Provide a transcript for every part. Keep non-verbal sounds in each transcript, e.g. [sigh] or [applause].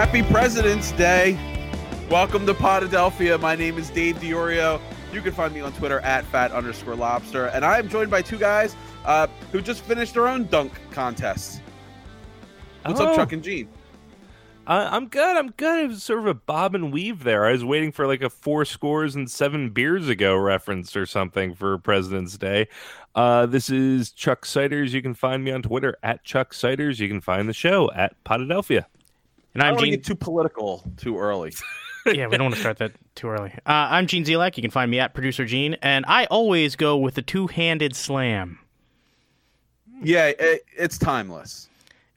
Happy President's Day. Welcome to Podadelphia. My name is Dave Diorio. You can find me on Twitter at fat underscore lobster. And I am joined by two guys uh, who just finished their own dunk contest. What's up, Oh. Chuck and Gene? Uh, I'm good. I'm good. It was sort of a bob and weave there. I was waiting for like a four scores and seven beers ago reference or something for President's Day. Uh, this is Chuck Siders. You can find me on Twitter at Chuck Siders. You can find the show at Podadelphia. And I I'm don't want to Gene. get too political too early. [laughs] yeah, we don't want to start that too early. Uh, I'm Gene Zelak. You can find me at producer Gene, and I always go with the two-handed slam. yeah, it, it's timeless.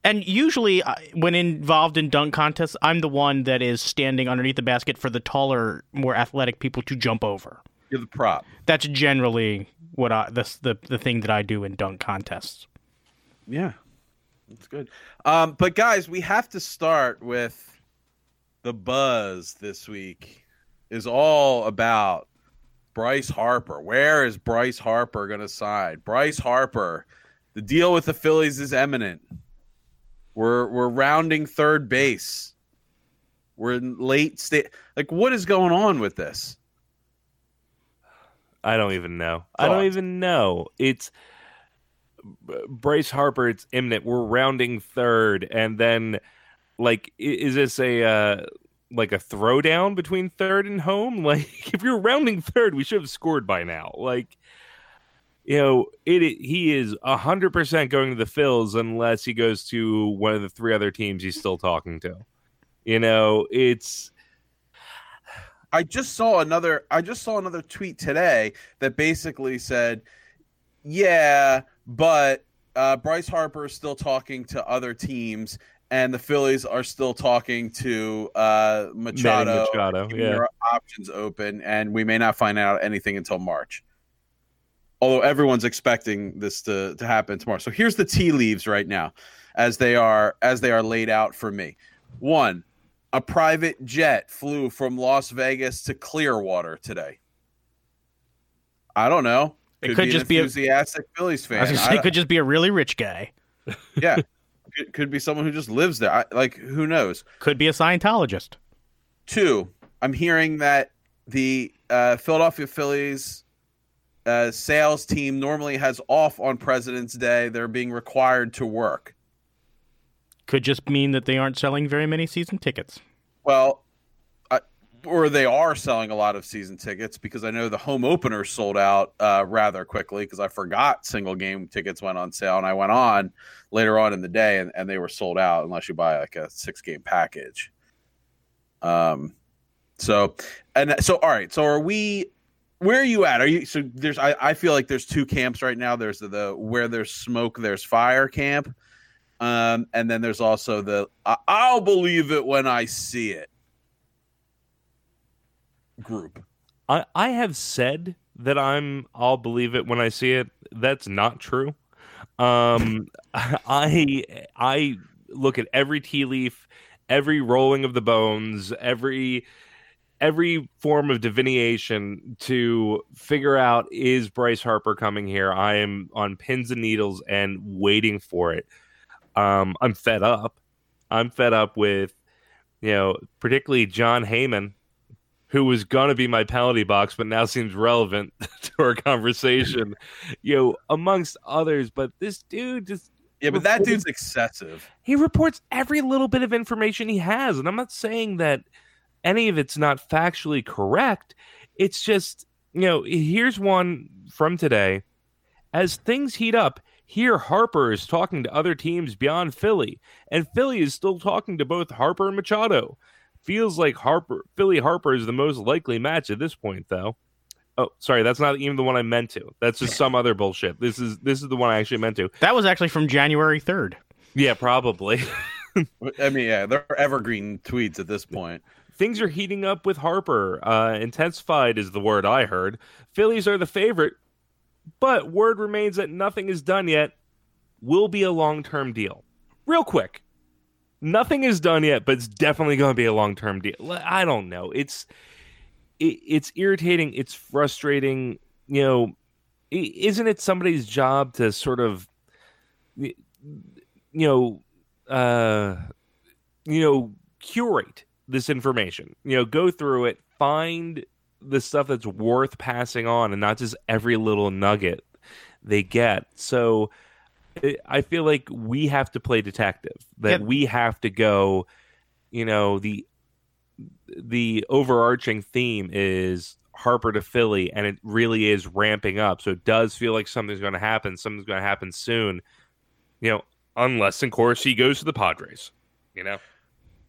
And usually, uh, when involved in dunk contests, I'm the one that is standing underneath the basket for the taller, more athletic people to jump over. You're the prop. That's generally what I that's the the thing that I do in dunk contests. Yeah, that's good. Um, but guys, we have to start with the buzz this week is all about Bryce Harper. Where is Bryce Harper going to sign? Bryce Harper, the deal with the Phillies is imminent. We're we're rounding third base. We're in late state. Like, what is going on with this? I don't even know. I don't even know. It's Bryce Harper. It's imminent. We're rounding third, and then like, is this a uh, like a throwdown between third and home? [laughs] Like, if you're rounding third, we should have scored by now. Like, you know, it. He is hundred percent going to the Phils unless he goes to one of the three other teams he's still talking to. You know, it's I just saw another I just saw another tweet today that basically said, "Yeah, but uh, Bryce Harper is still talking to other teams, and the Phillies are still talking to uh, Machado. Machado, yeah. their options open, and we may not find out anything until March." Although everyone's expecting this to, to happen tomorrow. So here's the tea leaves right now, as they are as they are laid out for me. One, a private jet flew from Las Vegas to Clearwater today. I don't know. It Could, just an be a- enthusiastic Phillies fan. I was gonna say, I- it could just be a really rich guy. yeah, could, could be someone who just lives there. I, like who knows? Could be a Scientologist. Two, I'm hearing that the uh, Philadelphia Phillies uh, sales team normally has off on President's Day. They're being required to work. Could just mean that they aren't selling very many season tickets. Well, or they are selling a lot of season tickets because I know the home opener sold out uh, rather quickly because I forgot single game tickets went on sale and I went on later on in the day and, and they were sold out unless you buy like a six game package. Um, so and so all right. So are we? Where are you at? Are you so? There's I, I feel like there's two camps right now. There's the, the where there's smoke, there's fire camp. Um, and then there's also the I- I'll believe it when I see it group. I, I have said that I'm I'll believe it when I see it. That's not true. Um [laughs] I I look at every tea leaf, every rolling of the bones, every every form of divination to figure out is Bryce Harper coming here. I am on pins and needles and waiting for it. Um I'm fed up. I'm fed up with you know, particularly Jon Heyman who was going to be my penalty box, but now seems relevant [laughs] to our conversation, you know, amongst others. But this dude just, Yeah, but that dude's excessive. he reports every little bit of information he has. And I'm not saying that any of it's not factually correct. It's just, you know, here's one from today. As things heat up, here Harper is talking to other teams beyond Philly, and Philly is still talking to both Harper and Machado. Feels like Harper Philly Harper is the most likely match at this point, though. Oh, sorry, that's not even the one I meant to. That's just some other bullshit. This is this is the one I actually meant to. That was actually from January 3rd. Yeah, probably. [laughs] I mean, yeah, they're evergreen tweets at this point. Things are heating up with Harper. Uh, intensified is the word I heard. Phillies are the favorite, but word remains that nothing is done yet. Will be a long term deal. Real quick, nothing is done yet, but it's definitely going to be a long term deal. I don't know. It's it, it's irritating. It's frustrating. You know, isn't it somebody's job to sort of, you know, uh, you know, curate this information. You know, go through it, find the stuff that's worth passing on, and not just every little nugget they get. So I feel like we have to play detective. That yep. we have to go. You know the the overarching theme is Harper to Philly, and it really is ramping up. So it does feel like something's going to happen. Something's going to happen soon. You know, unless, of course, he goes to the Padres. You know.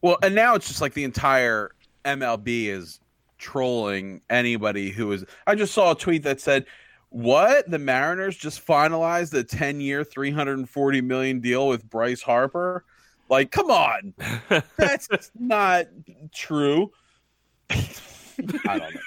Well, and now it's just like the entire MLB is trolling anybody who is. I just saw a tweet that said, "What the Mariners just finalized a ten-year, three hundred and forty million deal with Bryce Harper." Like, come on, [laughs] that's not true. I don't know.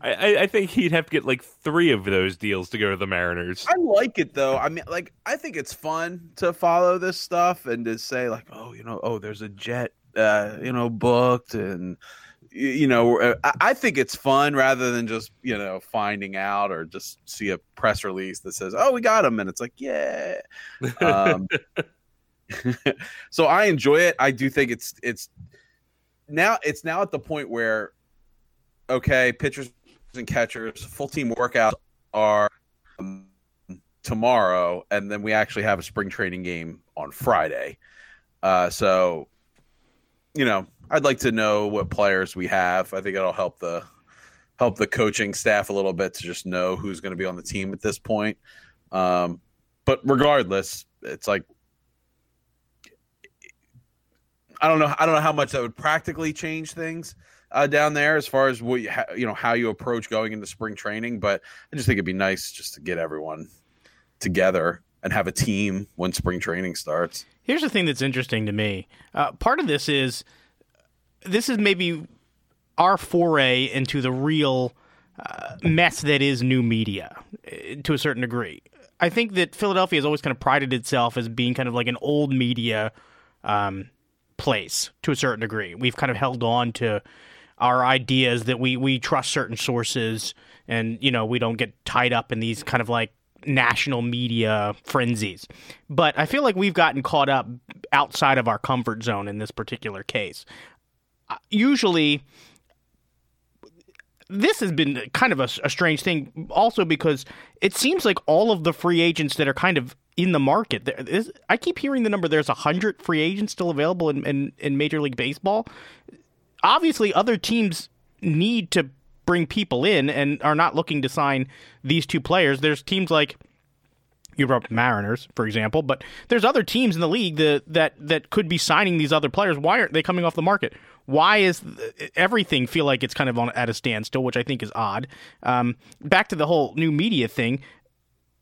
I, I think he'd have to get like three of those deals to go to the Mariners. I like it though. I mean, like I think it's fun to follow this stuff and to say like, oh, you know, oh, there's a jet, uh, you know, booked, and you know, uh, I, think it's fun rather than just you know finding out or just see a press release that says, oh, we got him, and it's like, yeah. Um, [laughs] so I enjoy it. I do think it's it's now it's now at the point where okay, pitchers and catchers, full team workouts are um, tomorrow, and then we actually have a spring training game on Friday. Uh, so, you know, I'd like to know what players we have. I think it'll help the help the coaching staff a little bit to just know who's going to be on the team at this point. Um, but regardless, it's like I don't know. I don't know how much that would practically change things uh, down there as far as what you, ha- you know how you approach going into spring training. But I just think it'd be nice just to get everyone together and have a team when spring training starts. Here's the thing that's interesting to me. Uh, part of this is this is maybe our foray into the real uh, mess that is new media uh, to a certain degree. I think that Philadelphia has always kind of prided itself as being kind of like an old media um, place to a certain degree. We've kind of held on to our ideas that we we trust certain sources and you know we don't get tied up in these kind of like national media frenzies. But I feel like we've gotten caught up outside of our comfort zone in this particular case. Uh, usually this has been kind of a, a, strange thing also because it seems like all of the free agents that are kind of in the market i keep hearing the number there's 100 free agents still available in, in, in major league baseball obviously other teams need to bring people in and are not looking to sign these two players. There's teams like you brought Mariners, for example, but there's other teams in the league that that that could be signing these other players. Why aren't they coming off the market? Why is everything feel like it's kind of on at a standstill, which I think is odd. Um, back to the whole new media thing,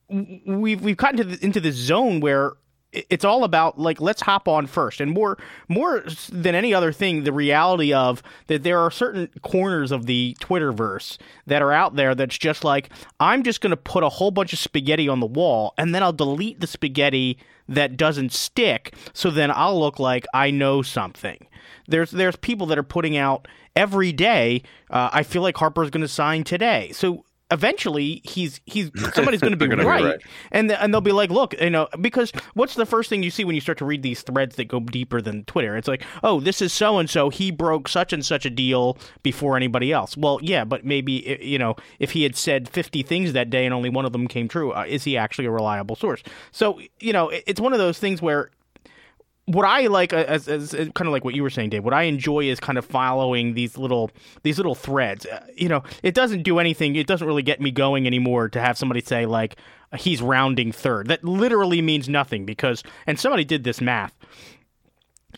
we've we've gotten the, into this zone where it's all about like let's hop on first. And more more than any other thing the reality of that there are certain corners of the twitterverse that are out there that's just like i'm just going to put a whole bunch of spaghetti on the wall and then i'll delete the spaghetti that doesn't stick so then i'll look like i know something. There's there's people that are putting out every day uh, i feel like harper's going to sign today. So eventually he's he's [laughs] somebody's going to be, right. and and they'll be like, look, you know, because what's the first thing you see when you start to read these threads that go deeper than Twitter? It's like, oh, this is so and so. He broke such and such a deal before anybody else. Well, yeah, but maybe you know, if he had said fifty things that day and only one of them came true, uh, is he actually a reliable source? So you know, it's one of those things where what I like, uh, as, as, as, kind of like what you were saying, Dave. What I enjoy is kind of following these little these little threads. Uh, you know, it doesn't do anything. It doesn't really get me going anymore to have somebody say like he's rounding third. That literally means nothing because and somebody did this math.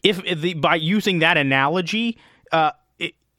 If, if the, by using that analogy, uh,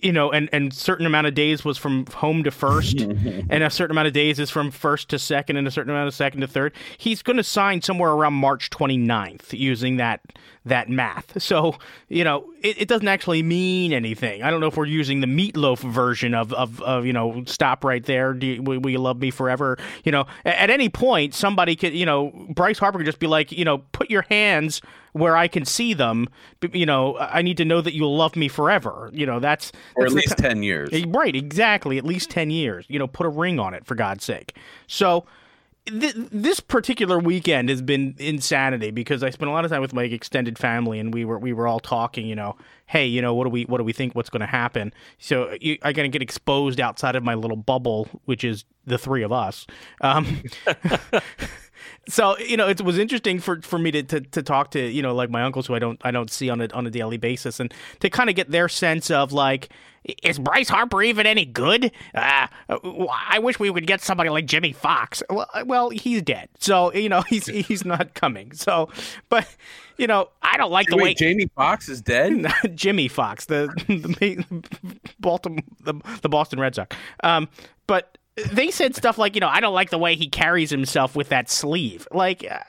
you know, and and certain amount of days was from home to first, [laughs] and a certain amount of days is from first to second, and a certain amount of second to third. He's going to sign somewhere around March 29th using that that math. So you know, it, it, doesn't actually mean anything. I don't know if we're using the meatloaf version of of, of you know, stop right there. Do you, will, will, you love me forever? You know, at, at any point, somebody could, you know, Bryce Harper could just be like, you know, put your hands where I can see them. You know, I need to know that you'll love me forever. You know, that's, or that's at least ten years. Right, exactly. At least ten years. You know, put a ring on it for God's sake. So th- this particular weekend has been insanity because I spent a lot of time with my extended family, and we were we were all talking. You know, hey, you know, what do we what do we think what's going to happen? So you, I'm going to get exposed outside of my little bubble, which is the three of us. Um, [laughs] [laughs] so you know it was interesting for, for me to, to, to talk to you know like my uncles who I don't I don't see on a on a daily basis and to kind of get their sense of like is Bryce Harper even any good? Uh, I wish we would get somebody like Jimmie Foxx. Well, well, he's dead, so you know [laughs] he's he's not coming. So, but you know I don't like the way Jamie Fox is dead. [laughs] Jimmie Foxx, the [laughs] the Baltimore, the, the Boston Red Sox. Um, but they said stuff like, you know, I don't like the way he carries himself with that sleeve. Like, uh,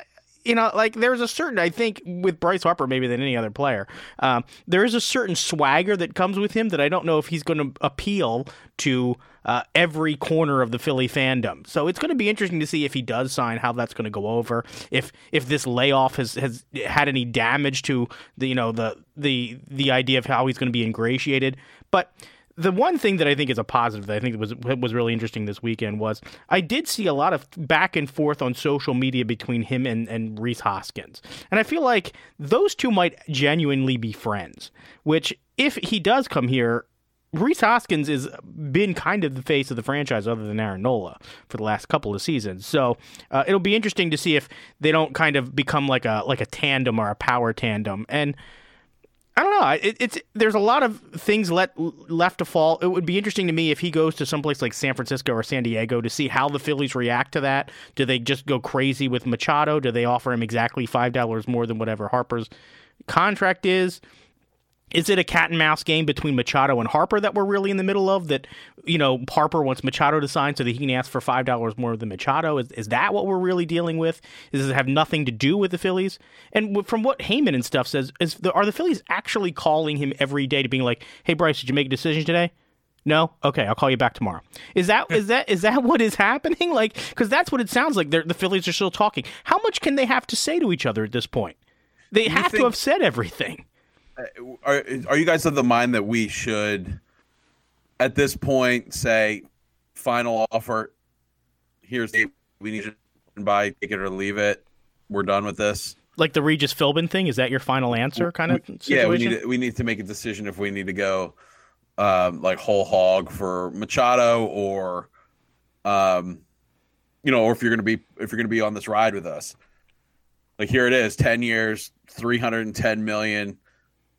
you know, like there's a certain, I think, with Bryce Harper, maybe than any other player, um, there is a certain swagger that comes with him that I don't know if he's going to appeal to uh, every corner of the Philly fandom. So it's going to be interesting to see if he does sign, how that's going to go over, if if this layoff has has had any damage to the you know the the the idea of how he's going to be ingratiated, but the one thing that I think is a positive that I think was was really interesting this weekend was I did see a lot of back and forth on social media between him and, and Rhys Hoskins. And I feel like those two might genuinely be friends, which if he does come here, Rhys Hoskins has been kind of the face of the franchise other than Aaron Nola for the last couple of seasons. So uh, it'll be interesting to see if they don't kind of become like a like a tandem or a power tandem. And I don't know. It, it's there's a lot of things let, left to fall. It would be interesting to me if he goes to someplace like San Francisco or San Diego to see how the Phillies react to that. Do they just go crazy with Machado? Do they offer him exactly five dollars more than whatever Harper's contract is? Is it a cat and mouse game between Machado and Harper that we're really in the middle of? That you know Harper wants Machado to sign so that he can ask for five dollars more than Machado. Is is that what we're really dealing with? Does it have nothing to do with the Phillies? And from what Heyman and stuff says, is the, are the Phillies actually calling him every day to being like, "Hey Bryce, did you make a decision today?" No. Okay, I'll call you back tomorrow. Is that is that is that [laughs] what is happening? Like, because that's what it sounds like. They're, the Phillies are still talking. How much can they have to say to each other at this point? They have think- to have said everything are are you guys of the mind that we should at this point say final offer here's the we need to buy take it or leave it we're done with this like the Regis Philbin thing is that your final answer kind of situation? yeah we need to, we need to make a decision if we need to go um, like whole hog for Machado or um you know or if you're to be if you're going to be on this ride with us like here it is 10 years 310 million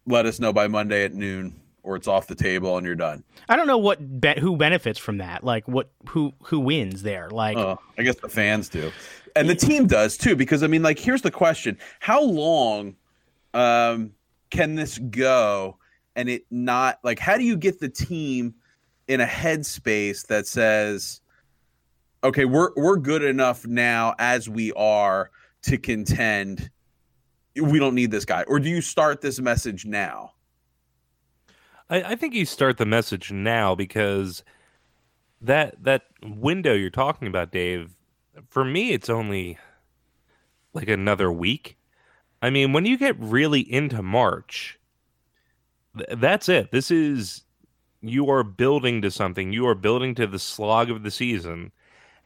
let us know by Monday at noon, or it's off the table and you're done. I don't know what be- who benefits from that. Like what who who wins there? Like uh, I guess the fans do, and the team does too. Because I mean, like here's the question: How long um, can this go? And it not like how do you get the team in a headspace that says, okay, we're we're good enough now as we are to contend we don't need this guy, or do you start this message now? I, I think you start the message now because that that window you're talking about, Dave. For me, it's only like another week. I mean, when you get really into March, th- that's it. This is you are building to something. You are building to the slog of the season.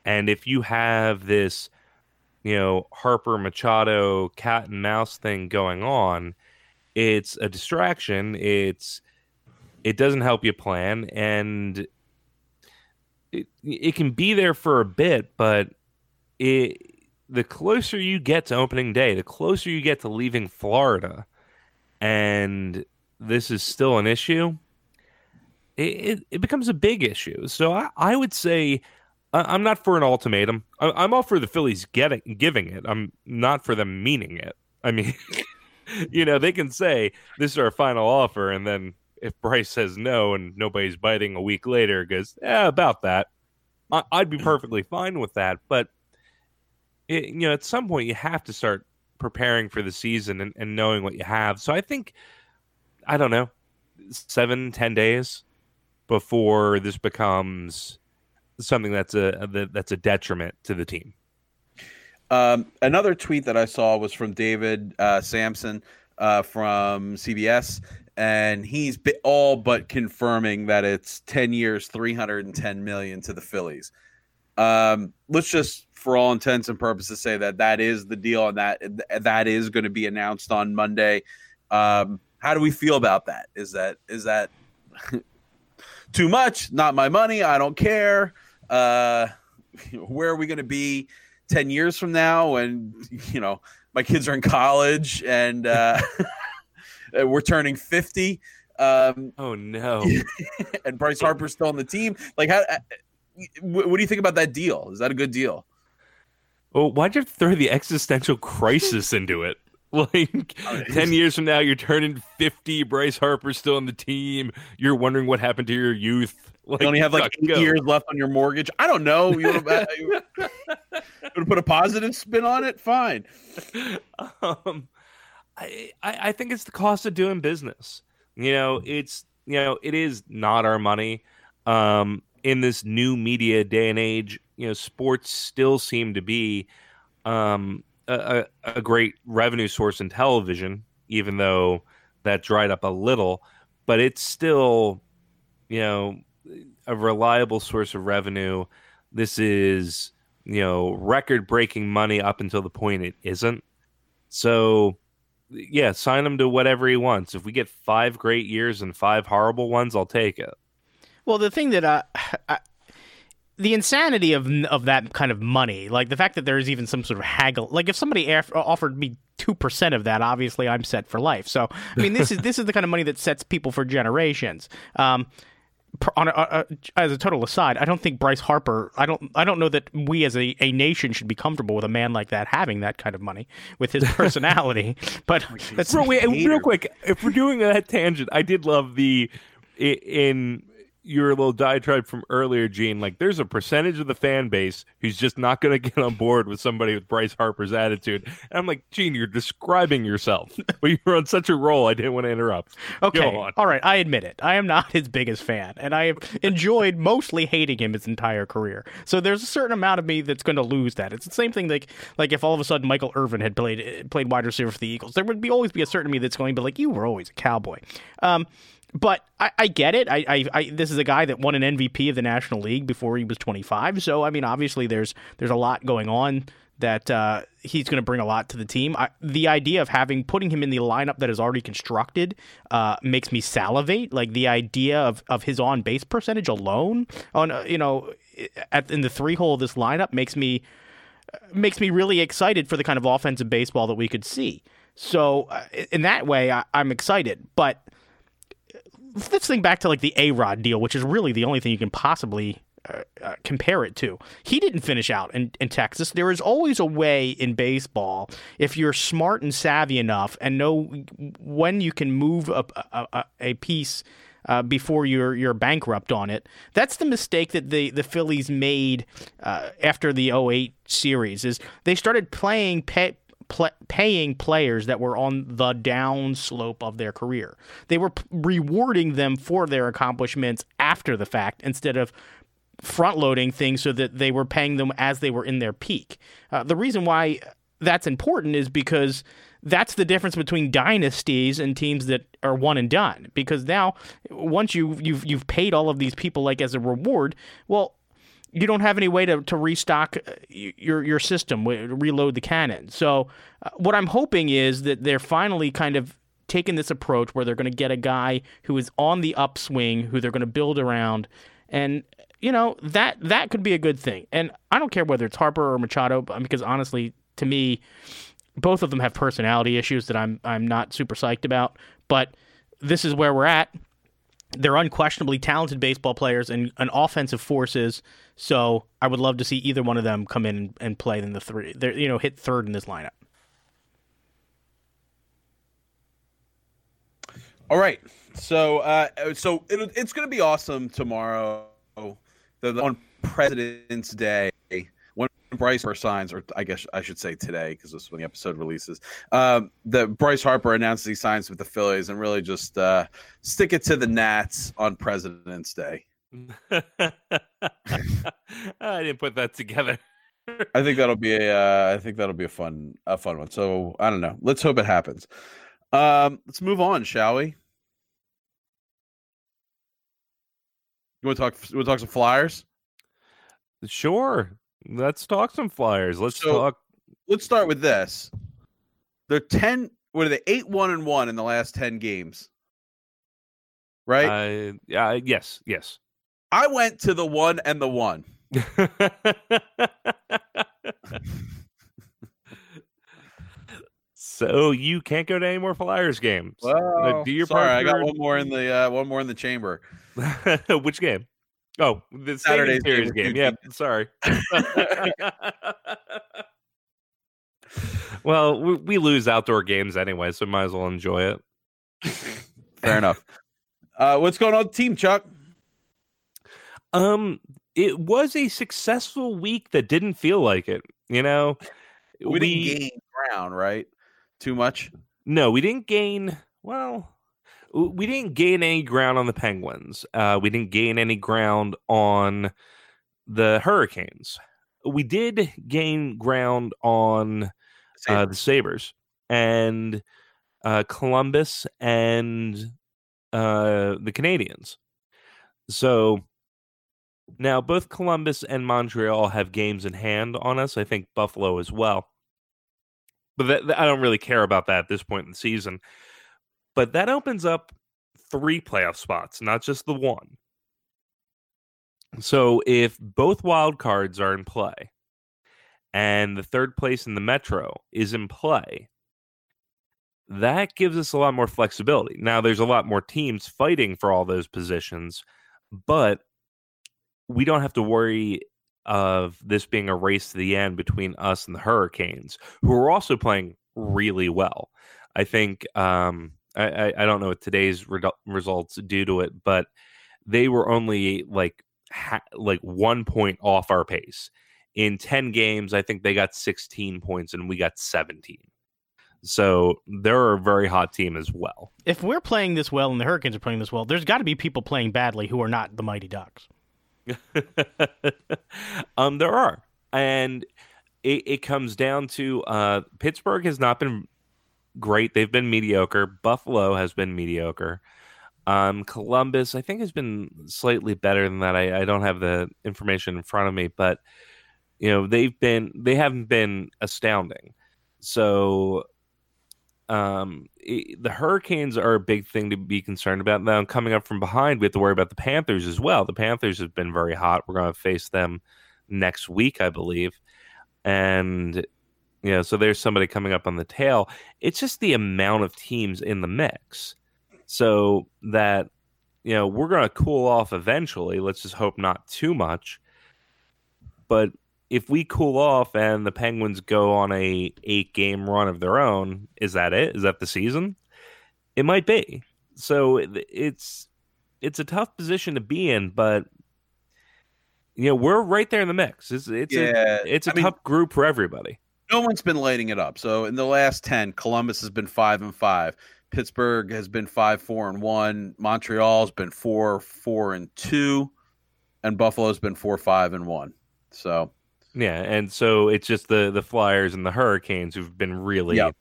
And if you have this you know Harper Machado cat and mouse thing going on, it's a distraction. It's it doesn't help you plan, and it it can be there for a bit, but it the closer you get to opening day, the closer you get to leaving Florida, and this is still an issue. It, it, becomes a big issue. So I, I would say I, am not for an ultimatum. I, am all for the Phillies getting giving it. I'm not for them meaning it. I mean, [laughs] you know, they can say this is our final offer, and then if Bryce says no and nobody's biting a week later, goes, yeah, about that. I, would be perfectly [clears throat] fine with that. But it, you know, at some point, you have to start preparing for the season and, and knowing what you have. So I think, I don't know, seven, ten days before this becomes something that's a, that's a detriment to the team. Um, another tweet that I saw was from David uh, Samson uh, from CBS, and he's all but confirming that it's ten years, three hundred and ten million to the Phillies. Um, let's just, for all intents and purposes, say that that is the deal, and that that is going to be announced on Monday. Um, how do we feel about that? Is that is that [laughs] too much? Not my money. I don't care. Uh, where are we going to be ten years from now when you know my kids are in college and uh, [laughs] we're turning fifty? Um, oh no! [laughs] and Bryce Harper's still on the team. Like, how? Uh, what do you think about that deal? Is that a good deal? Well, why'd you throw the existential crisis into it? [laughs] Like 10 years from now, you're turning fifty. Bryce Harper's still on the team. You're wondering what happened to your youth. Like, you only have like eight years left on your mortgage. I don't know. You want to [laughs] put a positive spin on it? Fine. [laughs] Um, I, I think it's the cost of doing business. You know, it's you know, it is not our money. Um, in this new media day and age, you know, sports still seem to be um, a, a great revenue source in television, even though that dried up a little. But it's still, you know, a reliable source of revenue. This is, you know, record breaking money up until the point it isn't. So yeah, sign him to whatever he wants. If we get five great years and five horrible ones, I'll take it. Well, the thing that I, I the insanity of of that kind of money, like the fact that there is even some sort of haggle. Like if somebody offered me two percent of that, obviously I'm set for life. So I mean, this is this is the kind of money that sets people for generations. Um, on a, a, as a total aside, I don't think Bryce Harper. I don't. I don't know that we as a, a nation should be comfortable with a man like that having that kind of money with his [laughs] personality. but that's real, wait, real quick. If we're doing that tangent, I did love the in your little diatribe from earlier, Gene, like there's a percentage of the fan base who's just not going to get on board with somebody with Bryce Harper's attitude. And I'm like, Gene, you're describing yourself, [laughs] but you're on such a roll. I didn't want to interrupt. Okay, all right, I admit it. I am not his biggest fan, and I have enjoyed [laughs] mostly hating him his entire career. So there's a certain amount of me that's going to lose that. It's the same thing like like if all of a sudden Michael Irvin had played played wide receiver for the Eagles, there would be always be a certain me that's going to be like, you were always a cowboy. Um, but I, I, get it. I, I, I, this is a guy that won an MVP of the National League before he was 25. So I mean, obviously, there's there's a lot going on that uh, he's going to bring a lot to the team. I, the idea of having putting him in the lineup that is already constructed uh, makes me salivate. Like the idea of, of his on base percentage alone on uh, you know at, in the three hole of this lineup makes me makes me really excited for the kind of offensive baseball that we could see. So uh, in that way, I, I'm excited, but let's think back to like the A Rod deal, which is really the only thing you can possibly uh, uh, compare it to. He didn't finish out in, in Texas. There is always a way in baseball if you're smart and savvy enough and know when you can move a, a, a piece. Uh, before you're you're bankrupt on it. That's the mistake that the the Phillies made uh, after the 08 series. Is they started playing pay, pl- paying players that were on the down slope of their career. They were p- rewarding them for their accomplishments after the fact instead of front loading things so that they were paying them as they were in their peak. Uh, the reason why that's important is because that's the difference between dynasties and teams that are one and done. Because now, once you you've you've paid all of these people like as a reward, well, you don't have any way to, to restock uh, your your system, reload the cannon. So uh, what I'm hoping is that they're finally kind of taking this approach where they're going to get a guy who is on the upswing, who they're going to build around, and you know that that could be a good thing. And I don't care whether it's Harper or Machado, because honestly, to me, both of them have personality issues that I'm I'm not super psyched about. But this is where we're at they're unquestionably talented baseball players and, and offensive forces. So I would love to see either one of them come in and play in the three. They're, you know, hit third in this lineup. All right. So, uh, so it, it's going to be awesome tomorrow on President's Day Bryce Harper signs, or I guess I should say today, because this is when the episode releases, um, that Bryce Harper announces he signs with the Phillies and really just uh, stick it to the Nats on President's Day. [laughs] I didn't put that together. I think that'll be a. Uh, I think that'll be a fun, a fun one. So I don't know. Let's hope it happens. Um, let's move on, shall we? You want to talk? You want to talk some Flyers? Sure. Let's talk some Flyers. Let's So- talk. Let's start with this. They're ten. What are they? Eight one and one in the last ten games. Right. Uh, yeah. Yes. Yes. I went to the one and the one. [laughs] so you can't go to any more Flyers games. Well, do your sorry, part I got one more in the uh, one more in the chamber. [laughs] Which game? Oh, the Saturday series game. Yeah, sorry. [laughs] well, we, we lose outdoor games anyway, so might as well enjoy it. Fair enough. Uh, what's going on, team Chuck? Um, it was a successful week that didn't feel like it. You know, We, didn't gain ground, right? Too much. No, we didn't gain. Well, we didn't gain any ground on the Penguins. Uh, we didn't gain any ground on the Hurricanes. We did gain ground on uh, the Sabres and uh, Columbus and uh, the Canadiens. So now both Columbus and Montreal have games in hand on us. I think Buffalo as well. But that, that- I don't really care about that at this point in the season. But that opens up three playoff spots, not just the one. So if both wild cards are in play and the third place in the Metro is in play, that gives us a lot more flexibility. Now, there's a lot more teams fighting for all those positions, but we don't have to worry of this being a race to the end between us and the Hurricanes, who are also playing really well. I think um, I, I, I don't know what today's redu- results due to it, but they were only like ha- like one point off our pace. In 10 games i think they got 16 points and we got 17 so they're a very hot team as well. If we're playing this well and the Hurricanes are playing this well, there's got to be people playing badly who are not the Mighty Ducks. [laughs] um there are. And it, it comes down to uh pittsburgh has not been great. They've been mediocre. Buffalo has been mediocre. Um columbus i think has been slightly better than that. I, I don't have the information in front of me but you know they've been they haven't been astounding. So um i the hurricanes are a big thing to be concerned about. Now coming up from behind we have to worry about the panthers as well. The panthers have been very hot. We're going to face them next week i believe. And know so there's somebody coming up on the tail. It's just the amount of teams in the mix. So that you know we're going to cool off eventually let's just hope not too much. But if we cool off and the penguins go on a eight game run of their own is that it? Is that the season? It might be. So it's it's a tough position to be in but you know we're right there in the mix. It's it's a it's a I mean, tough group for everybody no one's been lighting it up. So in the last ten, Columbus has been five and five. Pittsburgh has been five, four, and one. Montreal's been four, four, and two, and Buffalo's been four, five, and one. So yeah and so it's just the the flyers and the hurricanes who've been really Yep.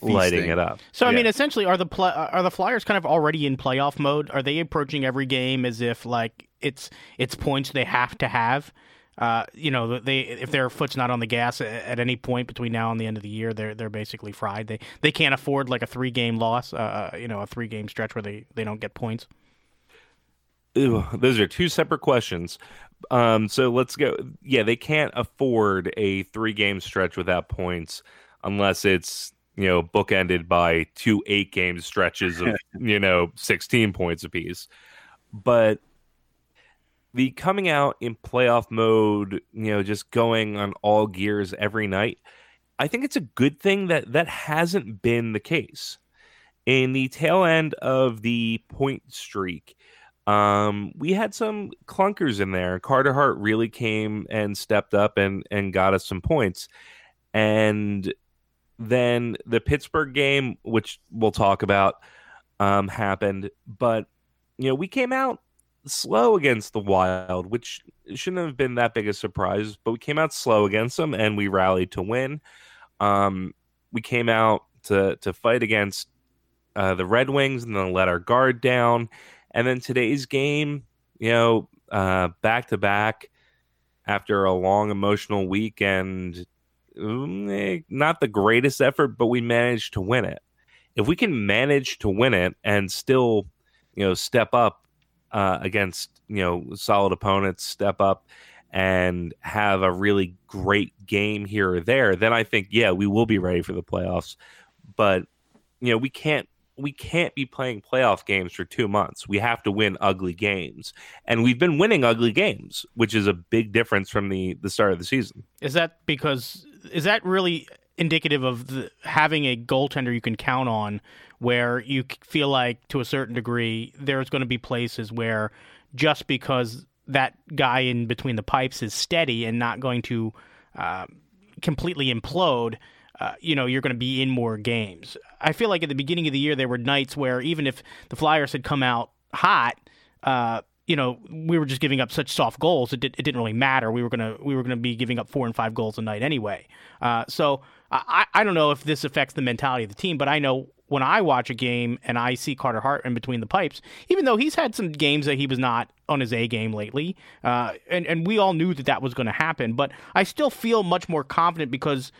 lighting it up So I Yeah. mean, essentially, are the pl- are the Flyers kind of already in playoff mode? Are they approaching every game as if like it's it's points they have to have? Uh, you know, they if their foot's not on the gas at any point between now and the end of the year, they're they're basically fried. They they can't afford like a three game loss. Uh, you know, a three game stretch where they they don't get points. Ew, those are two separate questions. Um, so let's go. Yeah, they can't afford a three game stretch without points unless it's you know bookended by two eight game stretches of [laughs] you know sixteen points apiece. But the coming out in playoff mode, you know, just going on all gears every night, I think it's a good thing that that hasn't been the case. In the tail end of the point streak, um, we had some clunkers in there. Carter Hart really came and stepped up and and got us some points. And then the Pittsburgh game, which we'll talk about, um, happened. But you know, we came out slow against the Wild, which shouldn't have been that big a surprise. But we came out slow against them, and we rallied to win. Um, we came out to to fight against uh, the Red Wings, and then let our guard down. And then today's game, you know, uh, back to back after a long emotional week and mm, eh, not the greatest effort, but we managed to win it. If we can manage to win it and still, you know, step up uh, against you know solid opponents, step up and have a really great game here or there, then I think yeah, we will be ready for the playoffs. But you know, we can't we can't be playing playoff games for two months. We have to win ugly games, and we've been winning ugly games, which is a big difference from the the start of the season. Is that because is that really indicative of the, having a goaltender you can count on, where you feel like to a certain degree there's going to be places where just because that guy in between the pipes is steady and not going to uh, completely implode uh, you know, you're going to be in more games. I feel like at the beginning of the year, there were nights where even if the Flyers had come out hot, uh, you know, we were just giving up such soft goals. It, did, it didn't really matter. We were gonna we were gonna be giving up four and five goals a night anyway. Uh, so I, I don't know if this affects the mentality of the team, but I know when I watch a game and I see Carter Hart in between the pipes, even though he's had some games that he was not on his A game lately, uh, and and we all knew that that was going to happen, but I still feel much more confident because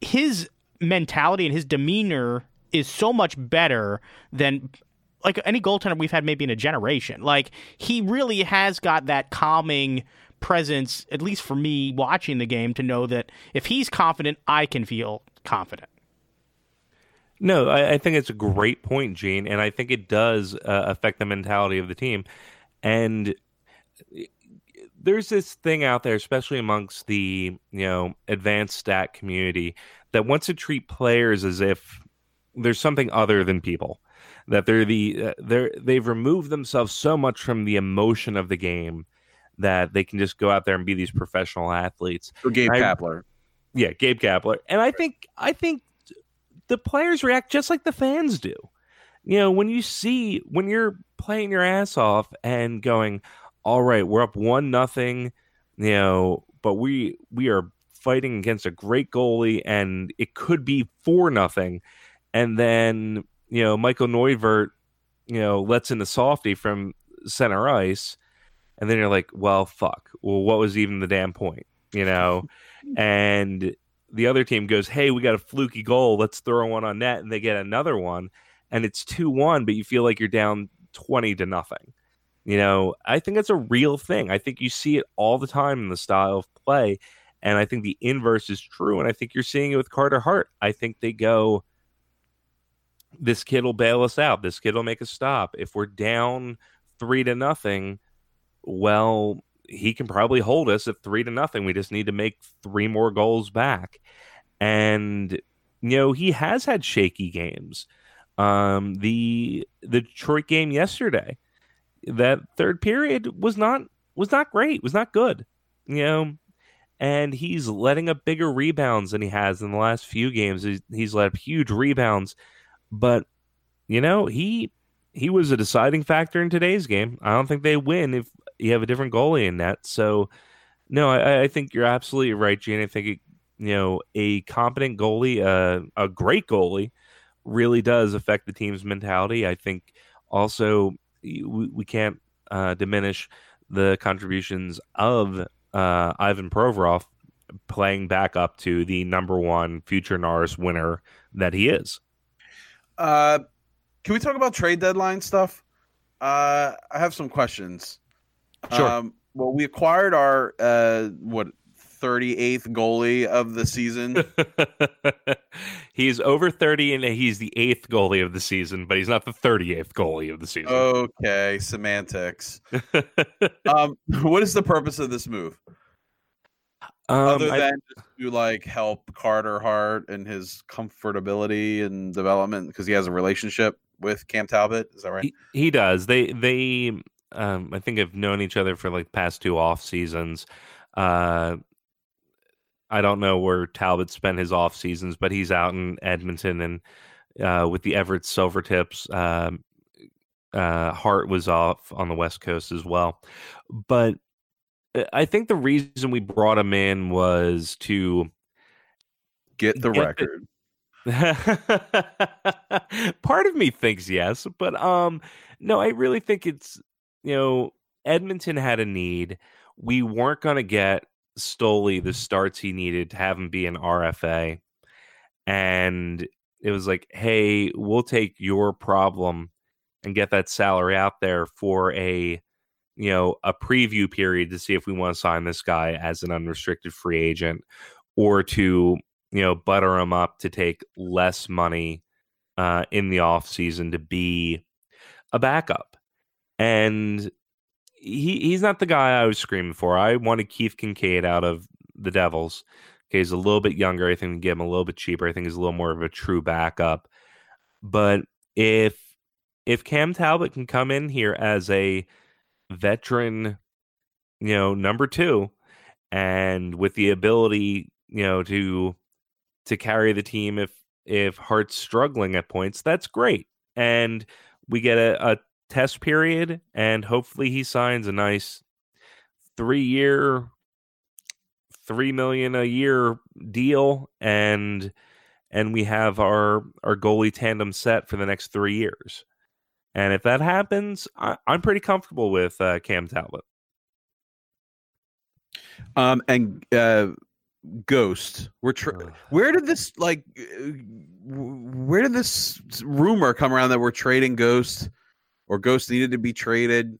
his mentality and his demeanor is so much better than like any goaltender we've had maybe in a generation. Like he really has got that calming presence, at least for me watching the game, to know that if he's confident, I can feel confident. No, I, I think it's a great point, Gene, and I think it does uh, affect the mentality of the team. And there's this thing out there, especially amongst the you know advanced stat community, that wants to treat players as if there's something other than people. That they're the uh, they're they've removed themselves so much from the emotion of the game that they can just go out there and be these professional athletes. So Gabe I, Kapler. Yeah, Gabe Kapler. And I think I think the players react just like the fans do. You know, when you see when you're playing your ass off and going, all right, we're up one nothing, you know, but we we are fighting against a great goalie and it could be four nothing. And then, you know, Michael Neuvirth, you know, lets in the softy from center ice. And then you're like, well, fuck. Well, what was even the damn point? You know? [laughs] and the other team goes, hey, we got a fluky goal. Let's throw one on net. And they get another one. And it's 2 1, but you feel like you're down 20 to nothing. You know, I think that's a real thing. I think you see it all the time in the style of play. And I think the inverse is true. And I think you're seeing it with Carter Hart. I think they go, this kid will bail us out. This kid will make a stop. If we're down three to nothing, well, he can probably hold us at three to nothing. We just need to make three more goals back. And, you know, he has had shaky games. Um, the the Detroit game yesterday, that third period was not was not great, was not good. You know, and he's letting up bigger rebounds than he has in the last few games. He's, he's let up huge rebounds, but you know he he was a deciding factor in today's game. I don't think they win if you have a different goalie in that. So, no, I, I think you're absolutely right, Gene. I think it, you know a competent goalie, uh, a great goalie, really does affect the team's mentality. I think also we, we can't uh, diminish the contributions of uh, Ivan Provorov playing back up to the number one future Norris winner that he is. Uh, can we talk about trade deadline stuff? Uh, I have some questions. Sure. Um, well, we acquired our uh, what 38th goalie of the season. [laughs] he's over 30 and he's the eighth goalie of the season, but he's not the 38th goalie of the season. Okay, semantics. [laughs] um, what is the purpose of this move? Um, Other than just to like help Carter Hart and his comfortability and development because he has a relationship with Cam Talbot. Is that right? He, he does. They they um I think have known each other for like past two off seasons. Uh I don't know where Talbot spent his off seasons, but he's out in Edmonton and uh with the Everett Silvertips. Um uh Hart was off on the West Coast as well. But uh, I think the reason we brought him in was to Get the Get the- record. [laughs] Part of me thinks yes, but um no, I really think it's you know Edmonton had a need. We weren't going to get Stoli the starts he needed to have him be an RFA. And it was like, hey, we'll take your problem and get that salary out there for a you know a preview period to see if we want to sign this guy as an unrestricted free agent or to you know butter him up to take less money uh, in the off season to be a backup and he he's not the guy I was screaming for. I wanted Keith Kinkaid out of the Devils. Okay, he's a little bit younger. I think we get him a little bit cheaper. I think he's a little more of a true backup. But if if Cam Talbot can come in here as a veteran, you know, number two, and with the ability, you know, to to carry the team if if Hart's struggling at points, that's great. And we get a, a test period, and hopefully he signs a nice three year, three million a year deal, and and we have our our goalie tandem set for the next three years. And if that happens, I, am pretty comfortable with uh, Cam Talbot. Um, and uh, Ghost, we're tr- where did this like? Uh, where did this rumor come around that we're trading Ghost? Or Ghost needed to be traded.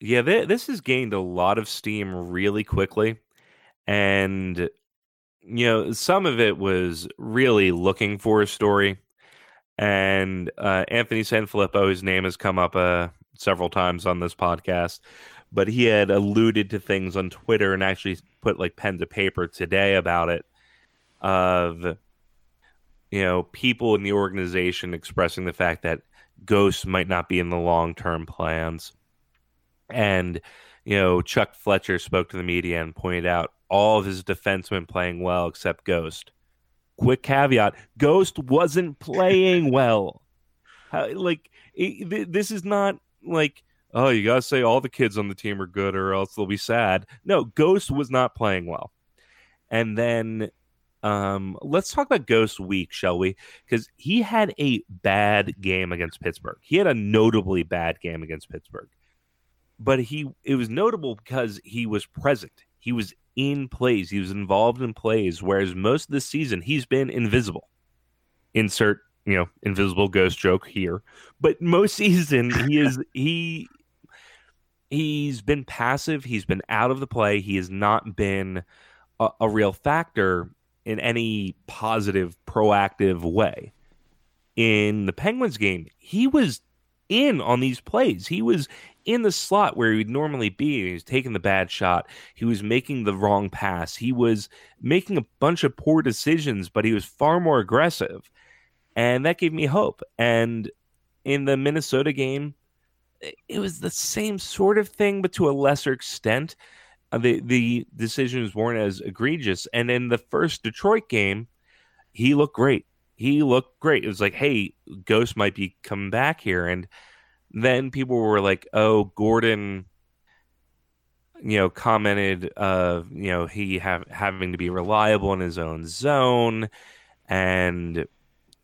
Yeah, th- this has gained a lot of steam really quickly. And, you know, some of it was really looking for a story. And uh, Anthony Sanfilippo, his name has come up uh, several times on this podcast, but he had alluded to things on Twitter and actually put like pen to paper today about it of, you know, people in the organization expressing the fact that Ghost might not be in the long term plans. And, you know, Chuck Fletcher spoke to the media and pointed out all of his defensemen playing well except Ghost. Quick caveat Ghost wasn't playing [laughs] well. How, like, it, this is not like, oh, you got to say all the kids on the team are good or else they'll be sad. No, Ghost was not playing well. And then um, let's talk about Ghost Week, shall we? Because he had a bad game against Pittsburgh. He had a notably bad game against Pittsburgh, but he it was notable because he was present. He was in plays. He was involved in plays. Whereas most of the season, he's been invisible. Insert you know invisible ghost joke here, but most [laughs] season he is he he's been passive. He's been out of the play. He has not been a, a real factor in any positive, proactive way. In the Penguins game, he was in on these plays. He was in the slot where he'd normally be. He was taking the bad shot. He was making the wrong pass. He was making a bunch of poor decisions, but he was far more aggressive. And that gave me hope. And in the Minnesota game, it was the same sort of thing, but to a lesser extent. Uh, the the decisions weren't as egregious. And in the first Detroit game, he looked great. He looked great. It was like, hey, Ghost might be coming back here, and then people were like, oh, Gordon, you know, commented, uh, you know, he have having to be reliable in his own zone, and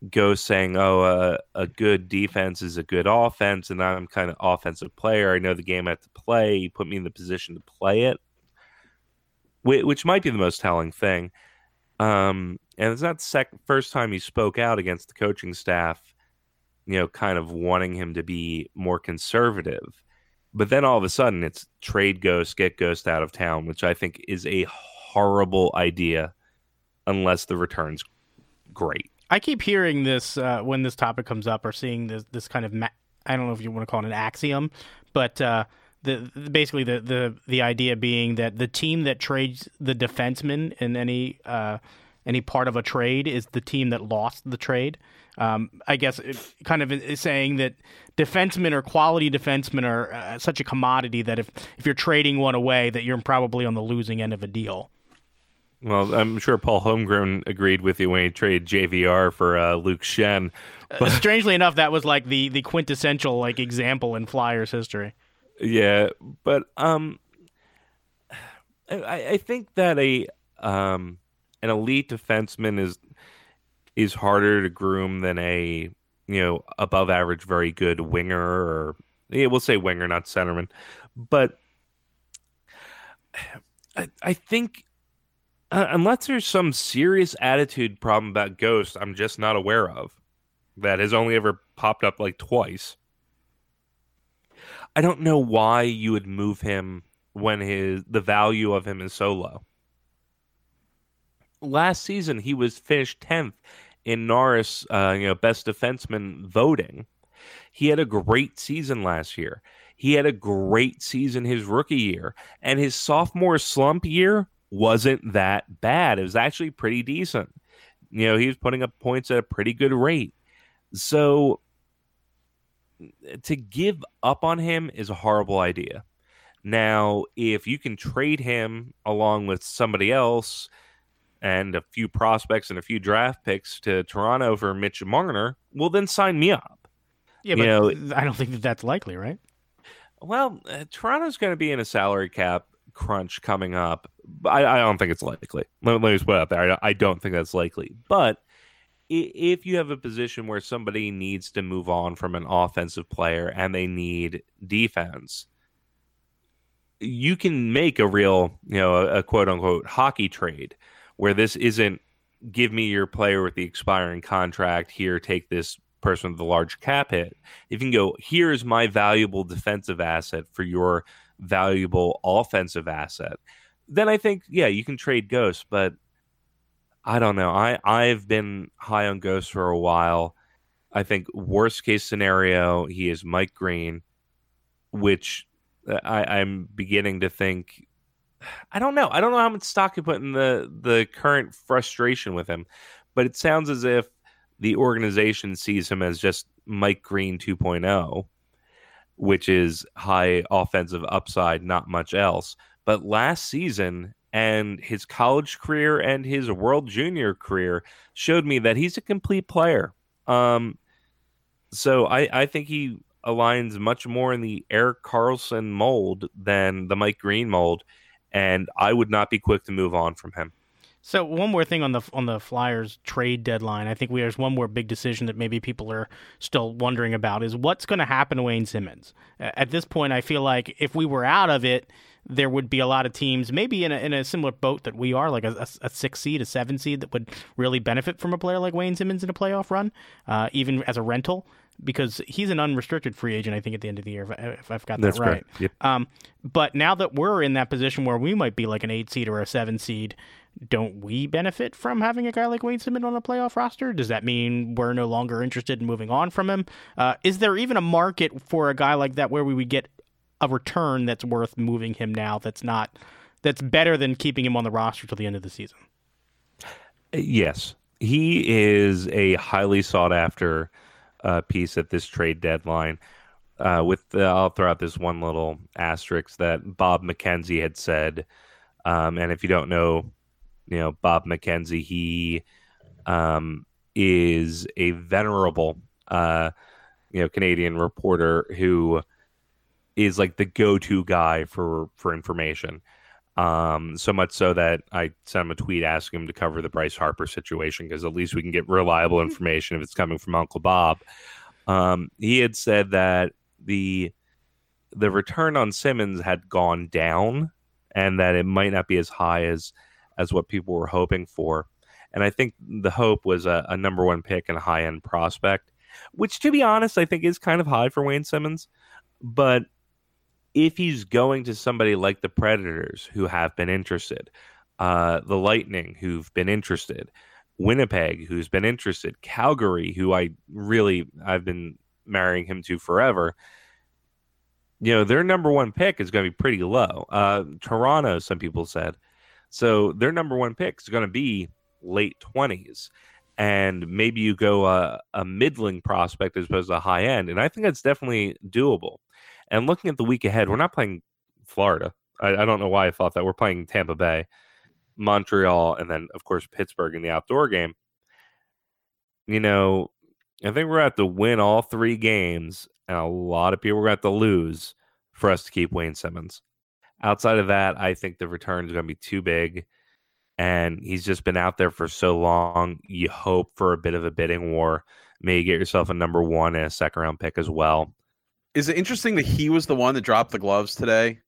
Ghost saying, "Oh, uh, a good defense is a good offense, and I'm kind of offensive player. I know the game I have to play. You put me in the position to play it." Which might be the most telling thing. Um, and it's not the second, first time he spoke out against the coaching staff, you know, kind of wanting him to be more conservative. But then all of a sudden, it's trade Ghost, get Ghost out of town, which I think is a horrible idea unless the return's great. I keep hearing this uh, when this topic comes up, or seeing this this kind of ma- I don't know if you want to call it an axiom, but uh, the basically the the the idea being that the team that trades the defenseman in any uh, any part of a trade is the team that lost the trade. Um, I guess it kind of is saying that defensemen or quality defensemen are uh, such a commodity that if if you're trading one away, that you're probably on the losing end of a deal. Well, I'm sure Paul Holmgren agreed with you when he traded JVR for uh, Luke Schenn. But... Uh, strangely enough, that was like the the quintessential like example in Flyers history. Yeah, but um, I, I think that a um an elite defenseman is is harder to groom than a you know above average very good winger or Yeah, we'll say winger, not centerman. But [sighs] I, I think uh, unless there's some serious attitude problem about Ghost, I'm just not aware of that has only ever popped up like twice. I don't know why you would move him when his the value of him is so low. Last season, he was finished tenth in Norris, uh, you know, best defenseman voting. He had a great season last year. He had a great season his rookie year, and his sophomore slump year wasn't that bad. It was actually pretty decent. You know, he was putting up points at a pretty good rate. So to give up on him is a horrible idea. Now, if you can trade him along with somebody else and a few prospects and a few draft picks to Toronto for Mitch Marner, well, then sign me up. Yeah, but you know, I don't think that that's likely, right? Well, uh, Toronto's going to be in a salary cap crunch coming up. I, I don't think it's likely. Let, let me just put it out there. I, I don't think that's likely. But if you have a position where somebody needs to move on from an offensive player and they need defense, you can make a real, you know, a, a quote unquote hockey trade where this isn't give me your player with the expiring contract here, take this person with the large cap hit. If you can go, here's my valuable defensive asset for your valuable offensive asset, then I think, yeah, you can trade Ghost, but I don't know. I I've been high on Ghost for a while. I think worst case scenario, he is Mike Green, which uh, I, I'm beginning to think. I don't know. I don't know how much stock you put in the the current frustration with him, but it sounds as if the organization sees him as just Mike Green 2.0, which is high offensive upside, not much else. But last season, and his college career and his world junior career showed me that he's a complete player. Um, so I, I think he aligns much more in the Erik Karlsson mold than the Mike Green mold, and I would not be quick to move on from him. So one more thing on the on the Flyers trade deadline, I think we, there's one more big decision that maybe people are still wondering about is what's going to happen to Wayne Simmonds. At this point, I feel like if we were out of it, there would be a lot of teams, maybe in a, in a similar boat that we are, like a, a, a six seed, a seven seed, that would really benefit from a player like Wayne Simmonds in a playoff run, uh, even as a rental because he's an unrestricted free agent. I think at the end of the year, if, I, have got That's that right. Yep. Um, but now that we're in that position where we might be like an eight seed or a seven seed, don't we benefit from having a guy like Wayne Simmonds on a playoff roster? Does that mean we're no longer interested in moving on from him? Uh, is there even a market for a guy like that where we would get a return that's worth moving him now? That's not that's better than keeping him on the roster till the end of the season. Yes, he is a highly sought after uh, piece at this trade deadline. Uh, with the, I'll throw out this one little asterisk that Bob McKenzie had said, um, and if you don't know, you know Bob McKenzie, he um, is a venerable, uh, you know, Canadian reporter who is like the go-to guy for for information. Um, so much so that I sent him a tweet asking him to cover the Bryce Harper situation because at least we can get reliable hmm. information if it's coming from Uncle Bob. Um, he had said that the the return on Simmonds had gone down and that it might not be as high as as what people were hoping for. And I think the hope was a, a number one pick and a high end prospect, which to be honest, I think is kind of high for Wayne Simmonds. But if he's going to somebody like the Predators who have been interested, uh, the Lightning who've been interested, Winnipeg who's been interested, Calgary who I really I've been marrying him to forever. You know, their number one pick is going to be pretty low. Uh, Toronto, some people said. So their number one pick is going to be late 20s. And maybe you go a, a middling prospect as opposed to a high end. And I think that's definitely doable. And looking at the week ahead, we're not playing Florida. I, I don't know why I thought that. We're playing Tampa Bay, Montreal, and then, of course, Pittsburgh in the outdoor game. You know, I think we're going to have to win all three games, and a lot of people are going to have to lose for us to keep Wayne Simmonds. Outside of that, I think the return is going to be too big. And he's just been out there for so long. You hope for a bit of a bidding war. Maybe get yourself a number one and a second round pick as well Is it interesting that he was the one that dropped the gloves today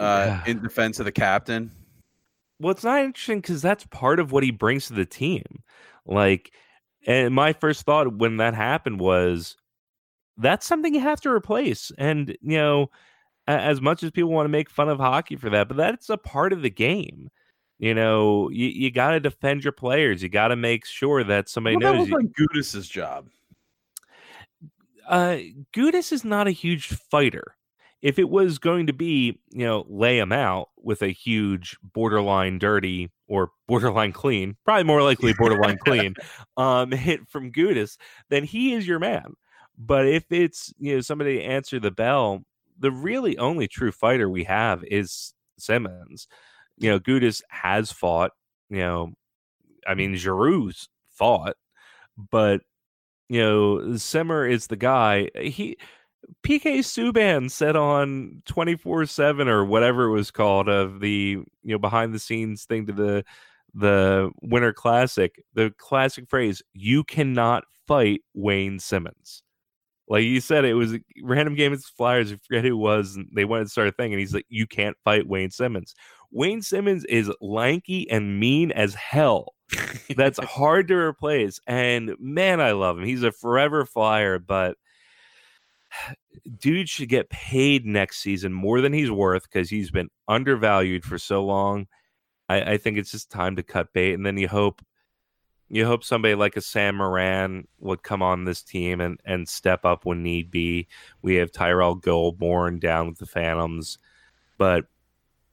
uh, Yeah. in defense of the captain? well, it's not interesting because that's part of what he brings to the team. Like, and my first thought when that happened was that's something you have to replace. And, you know, as much as people want to make fun of hockey for that, but that's a part of the game. You know, you, you got to defend your players. You got to make sure that somebody Well, that knows was you. like Gudas's job. Uh Gudas is not a huge fighter. If it was going to be, you know, lay him out with a huge borderline dirty or borderline clean, probably more likely borderline clean, [laughs] um, [laughs] hit from Gudas, then he is your man. But if it's you know somebody to answer the bell, the really only true fighter we have is Simmonds. You know, Gudas has fought. You know, I mean, Giroux's fought, but you know, Simmer is the guy. He PK Subban said on 24/7 or whatever it was called of the, you know, behind the scenes thing to the the Winter Classic, the classic phrase, you cannot fight Wayne Simmonds. Like you said, it was a random game against Flyers. I forget who it was. And they wanted to start a thing, and he's like, "You can't fight Wayne Simmonds." Wayne Simmonds is lanky and mean as hell [laughs] that's hard to replace. And man, I love him. He's a forever flyer, but [sighs] dude should get paid next season more than he's worth because he's been undervalued for so long. I, I think it's just time to cut bait, and then you hope you hope somebody like a Sam Morin would come on this team and and step up when need be. We have Tyrell Goulbourne down with the Phantoms, but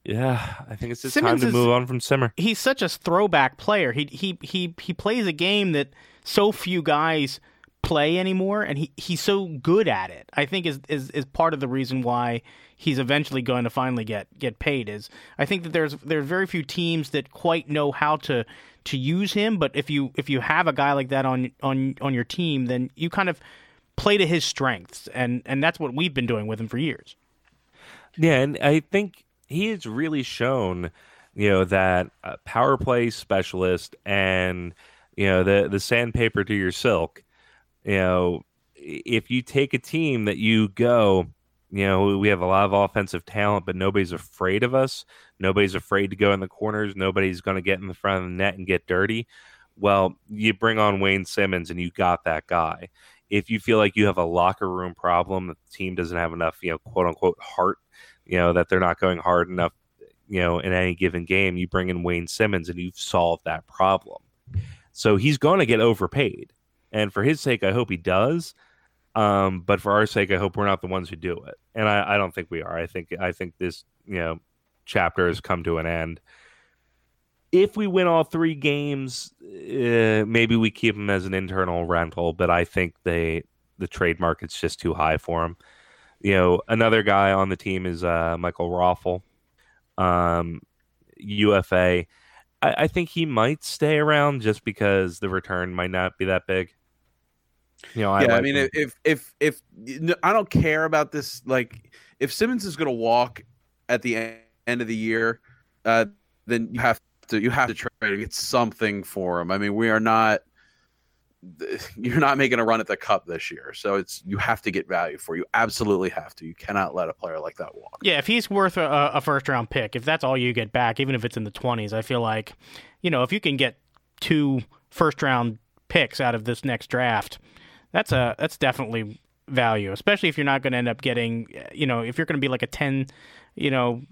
yeah, I think it's just Simmonds time is- to move on from Simmer. he's such a throwback player. He he he he plays a game that so few guys play anymore, and he, he's so good at it. I think is, is is part of the reason why he's eventually going to finally get get paid. Is I think that there's there's very few teams that quite know how to to use him. But if you if you have a guy like that on on on your team, then you kind of play to his strengths, and and that's what we've been doing with him for years. Yeah, and I think he has really shown, you know, that uh, power play specialist and you know the the sandpaper to your silk. You know, if you take a team that you go, you know, we have a lot of offensive talent, but nobody's afraid of us. Nobody's afraid to go in the corners. Nobody's going to get in the front of the net and get dirty. Well, you bring on Wayne Simmonds, and you got that guy. If you feel like you have a locker room problem, the team doesn't have enough, you know, quote unquote heart you know that they're not going hard enough you know in any given game you bring in wayne simmonds and you've solved that problem. So he's going to get overpaid. And for his sake i hope he does. Um, but for our sake i hope we're not the ones who do it. And I, I don't think we are. I think i think this you know chapter has come to an end. If we win all three games uh, maybe we keep him as an internal rental but i think they the trade market's just too high for him you know, another guy on the team is uh, Michael Raffl, um, UFA. I, I think he might stay around just because the return might not be that big. You know, I yeah, I mean, him. if if if I don't care about this, like if Simmonds is going to walk at the end of the year, uh, then you have to you have to try to get something for him. I mean, we are not. [laughs] You're not making a run at the cup this year, so it's you have to get value for. You absolutely have to. You cannot let a player like that walk. Yeah, if he's worth a, a first round pick, if that's all you get back, even if it's in the twenties, I feel like, you know, if you can get two first round picks out of this next draft, that's a that's definitely value, especially if you're not going to end up getting, you know, if you're going to be like a ten, you know,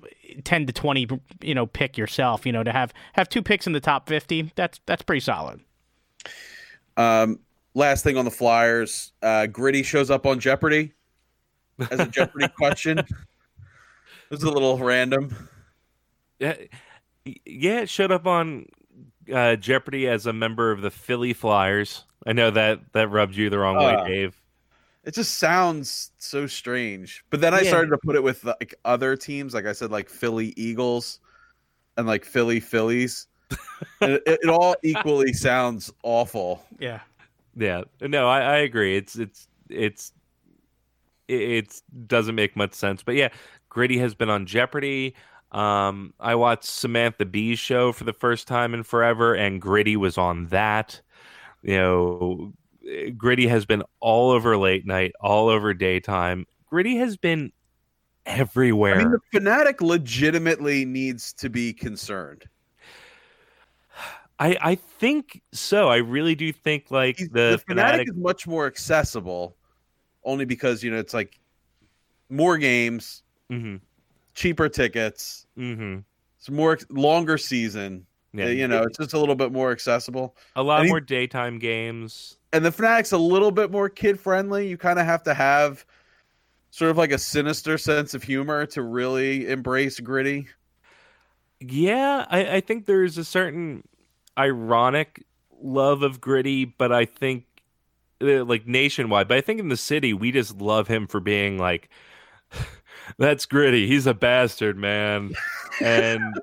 ten to twenty, you know, pick yourself, you know, to have have two picks in the top fifty, that's that's pretty solid. Um, last thing on the Flyers, uh, Gritty shows up on Jeopardy as a Jeopardy [laughs] question. It was a little random. yeah, yeah, it showed up on uh, Jeopardy as a member of the Philly Flyers. I know that that rubbed you the wrong way, Uh, Dave. It just sounds so strange. But then I Yeah. started to put it with like other teams, like I said, like Philly Eagles and like Philly Phillies. [laughs] And it, it all equally sounds awful. Yeah. Yeah, no, I, I agree. It's it's it's it it's, doesn't make much sense, but yeah, Gritty has been on Jeopardy. Um, I watched Samantha Bee's show for the first time in forever, and Gritty was on that. You know, Gritty has been all over late night, all over daytime. Gritty has been everywhere. I mean, the Phanatic legitimately needs to be concerned. I I think so. I really do think like the, the Phanatic Phanatic. is much more accessible, only because you know it's like more games, hmm cheaper tickets, hmm it's more longer season. Yeah, you know, it's just a little bit more accessible. a lot and he- more daytime games. and the Phanatic's a little bit more kid friendly. You kind of have to have sort of like a sinister sense of humor to really embrace gritty. Yeah, I, I think there's a certain ironic love of gritty, but I think uh, like nationwide, but I think in the city we just love him for being like [laughs] that's gritty. He's a bastard, man. And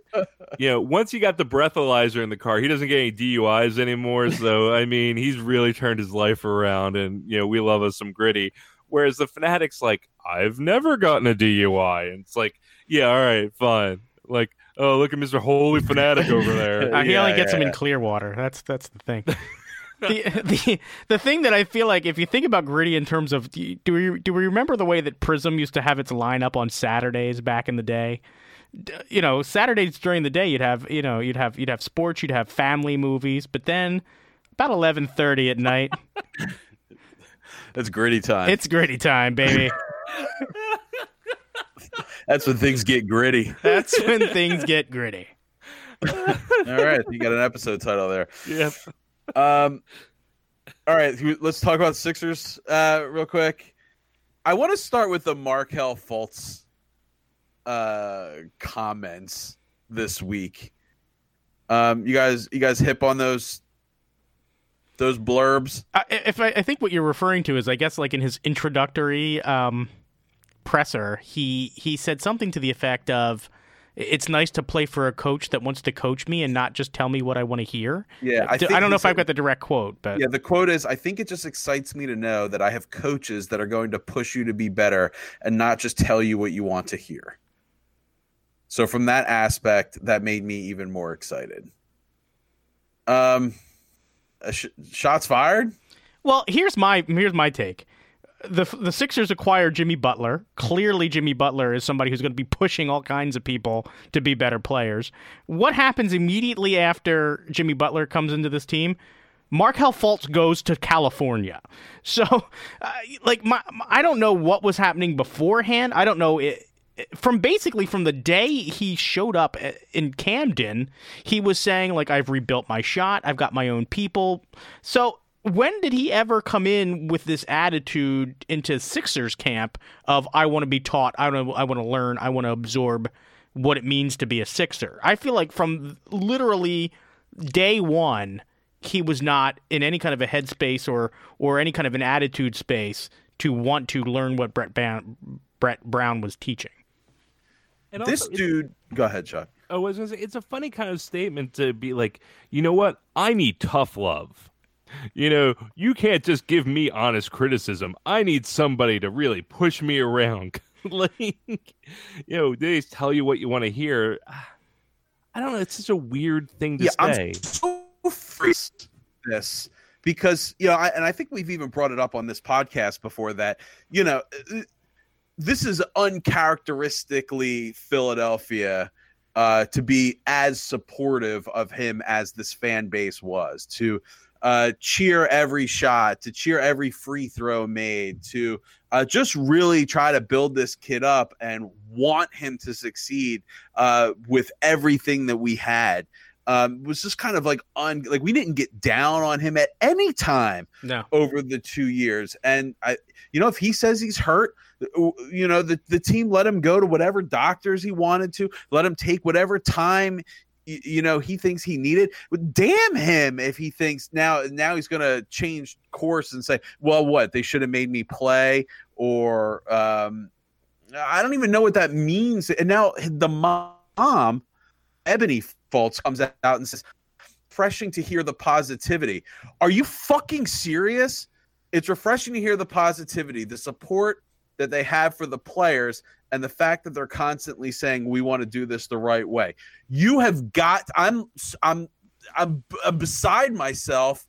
you know, once he got the breathalyzer in the car, he doesn't get any DUIs anymore. So I mean, he's really turned his life around, and you know, we love us some gritty. Whereas the Phanatics, like, I've never gotten a DUI, and it's like, yeah, all right, fine. Like, oh, look at Mister Holy Phanatic over there. [laughs] Uh, he Yeah, only gets yeah, them in yeah. Clearwater. That's that's the thing. [laughs] the, the the thing that I feel like if you think about gritty in terms of do you- do we do we remember the way that Prism used to have its lineup on Saturdays back in the day? You know, Saturdays during the day you'd have you know you'd have you'd have sports, you'd have family movies, but then about eleven thirty at night, [laughs] That's gritty time. it's gritty time, baby. That's when things get gritty. [laughs] That's when things get gritty. All right, you got an episode title there. Yep. Um, all right, let's talk about Sixers uh, real quick. I want to start with the Markelle Fultz uh, comments this week. Um, you guys, you guys hip on those those blurbs? I, if I, I think what you're referring to is, I guess, like in his introductory um, presser, he he said something to the effect of, "It's nice to play for a coach that wants to coach me and not just tell me what I want to hear." Yeah, I, think don't know if I've got the direct quote, but Yeah, the quote is I think it just excites me to know that I have coaches that are going to push you to be better and not just tell you what you want to hear. So from that aspect, that made me even more excited. Um uh, sh- shots fired? Well, here's my here's my take. The the Sixers acquire Jimmy Butler. Clearly, Jimmy Butler is somebody who's going to be pushing all kinds of people to be better players. What happens immediately after Jimmy Butler comes into this team? Markelle Fultz goes to California. [laughs] So, uh, like, my, my- I don't know what was happening beforehand. I don't know it, from basically from the day he showed up uh, in Camden, he was saying like I've rebuilt my shot, I've got my own people. So when did he ever come in with this attitude into Sixers camp of I want to be taught, I want to, I want to learn, I want to absorb what it means to be a Sixer? I feel like from literally day one, he was not in any kind of a headspace or or any kind of an attitude space to want to learn what Brett Brown, Brett Brown was teaching. And This also, it- dude go ahead, Chuck. Oh, I was gonna say it's a funny kind of statement to be like, you know what? I need tough love. You know, you can't just give me honest criticism. I need somebody to really push me around. [laughs] like, you know, they just tell you what you want to hear. I don't know. It's such a weird thing to yeah, say. I'm so freaked this because you know, I, and I think we've even brought it up on this podcast before that you know, uh, this is uncharacteristically Philadelphia uh, to be as supportive of him as this fan base was to uh, cheer every shot, to cheer every free throw made, to uh, just really try to build this kid up and want him to succeed uh, with everything that we had. Um, was just kind of like on like we didn't get down on him at any time No. over the two years. And I, you know, if he says he's hurt, you know, the, the team let him go to whatever doctors he wanted to, let him take whatever time, you know, he thinks he needed. Damn him if he thinks now, now he's going to change course and say, well, what they should have made me play or, um, I don't even know what that means. And now the mom, Ebony Fultz, comes out and says, refreshing to hear the positivity. Are you fucking serious? It's refreshing to hear the positivity, the support that they have for the players, and the fact that they're constantly saying we want to do this the right way. You have got. I'm. I'm. I'm, I'm beside myself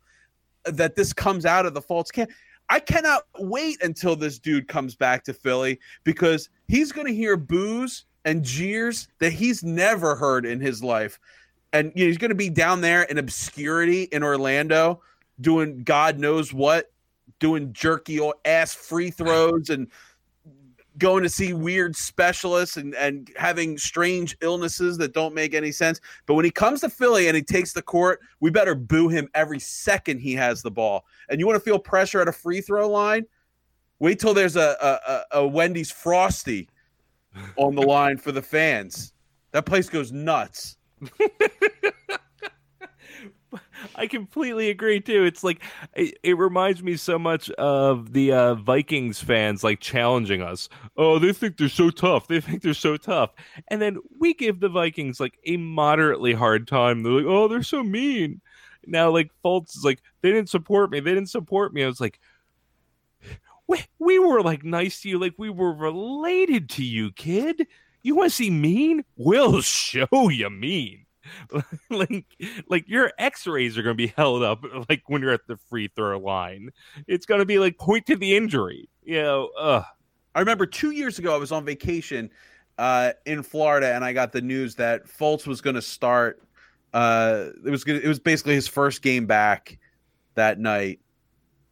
that this comes out of the Fultz camp. I cannot wait until this dude comes back to Philly because he's going to hear boos and jeers that he's never heard in his life. And you know, he's going to be down there in obscurity in Orlando doing God knows what, doing jerky ass free throws and going to see weird specialists and, and having strange illnesses that don't make any sense. But when he comes to Philly and he takes the court, we better boo him every second he has the ball. And you want to feel pressure at a free throw line? Wait till there's a, a, a Wendy's Frosty on the line for the fans. That place goes nuts. [laughs] I completely agree too. It's like it, it, reminds me so much of the uh, Vikings fans like challenging us. Oh, they think they're so tough. They think they're so tough, and then we give the Vikings like a moderately hard time. They're like, oh, they're so mean. Now, like Fultz is like, they didn't support me. They didn't support me. I was like, we we were like nice to you, like we were related to you, kid. You want to see mean? We'll [laughs] show you mean. [laughs] like like your x-rays are going to be held up [laughs] like when you're at the free throw line it's going to be like point to the injury you know ugh. i remember two years ago i was on vacation uh, in florida and i got the news that Fultz was going to start uh, it was gonna, it was basically his first game back that night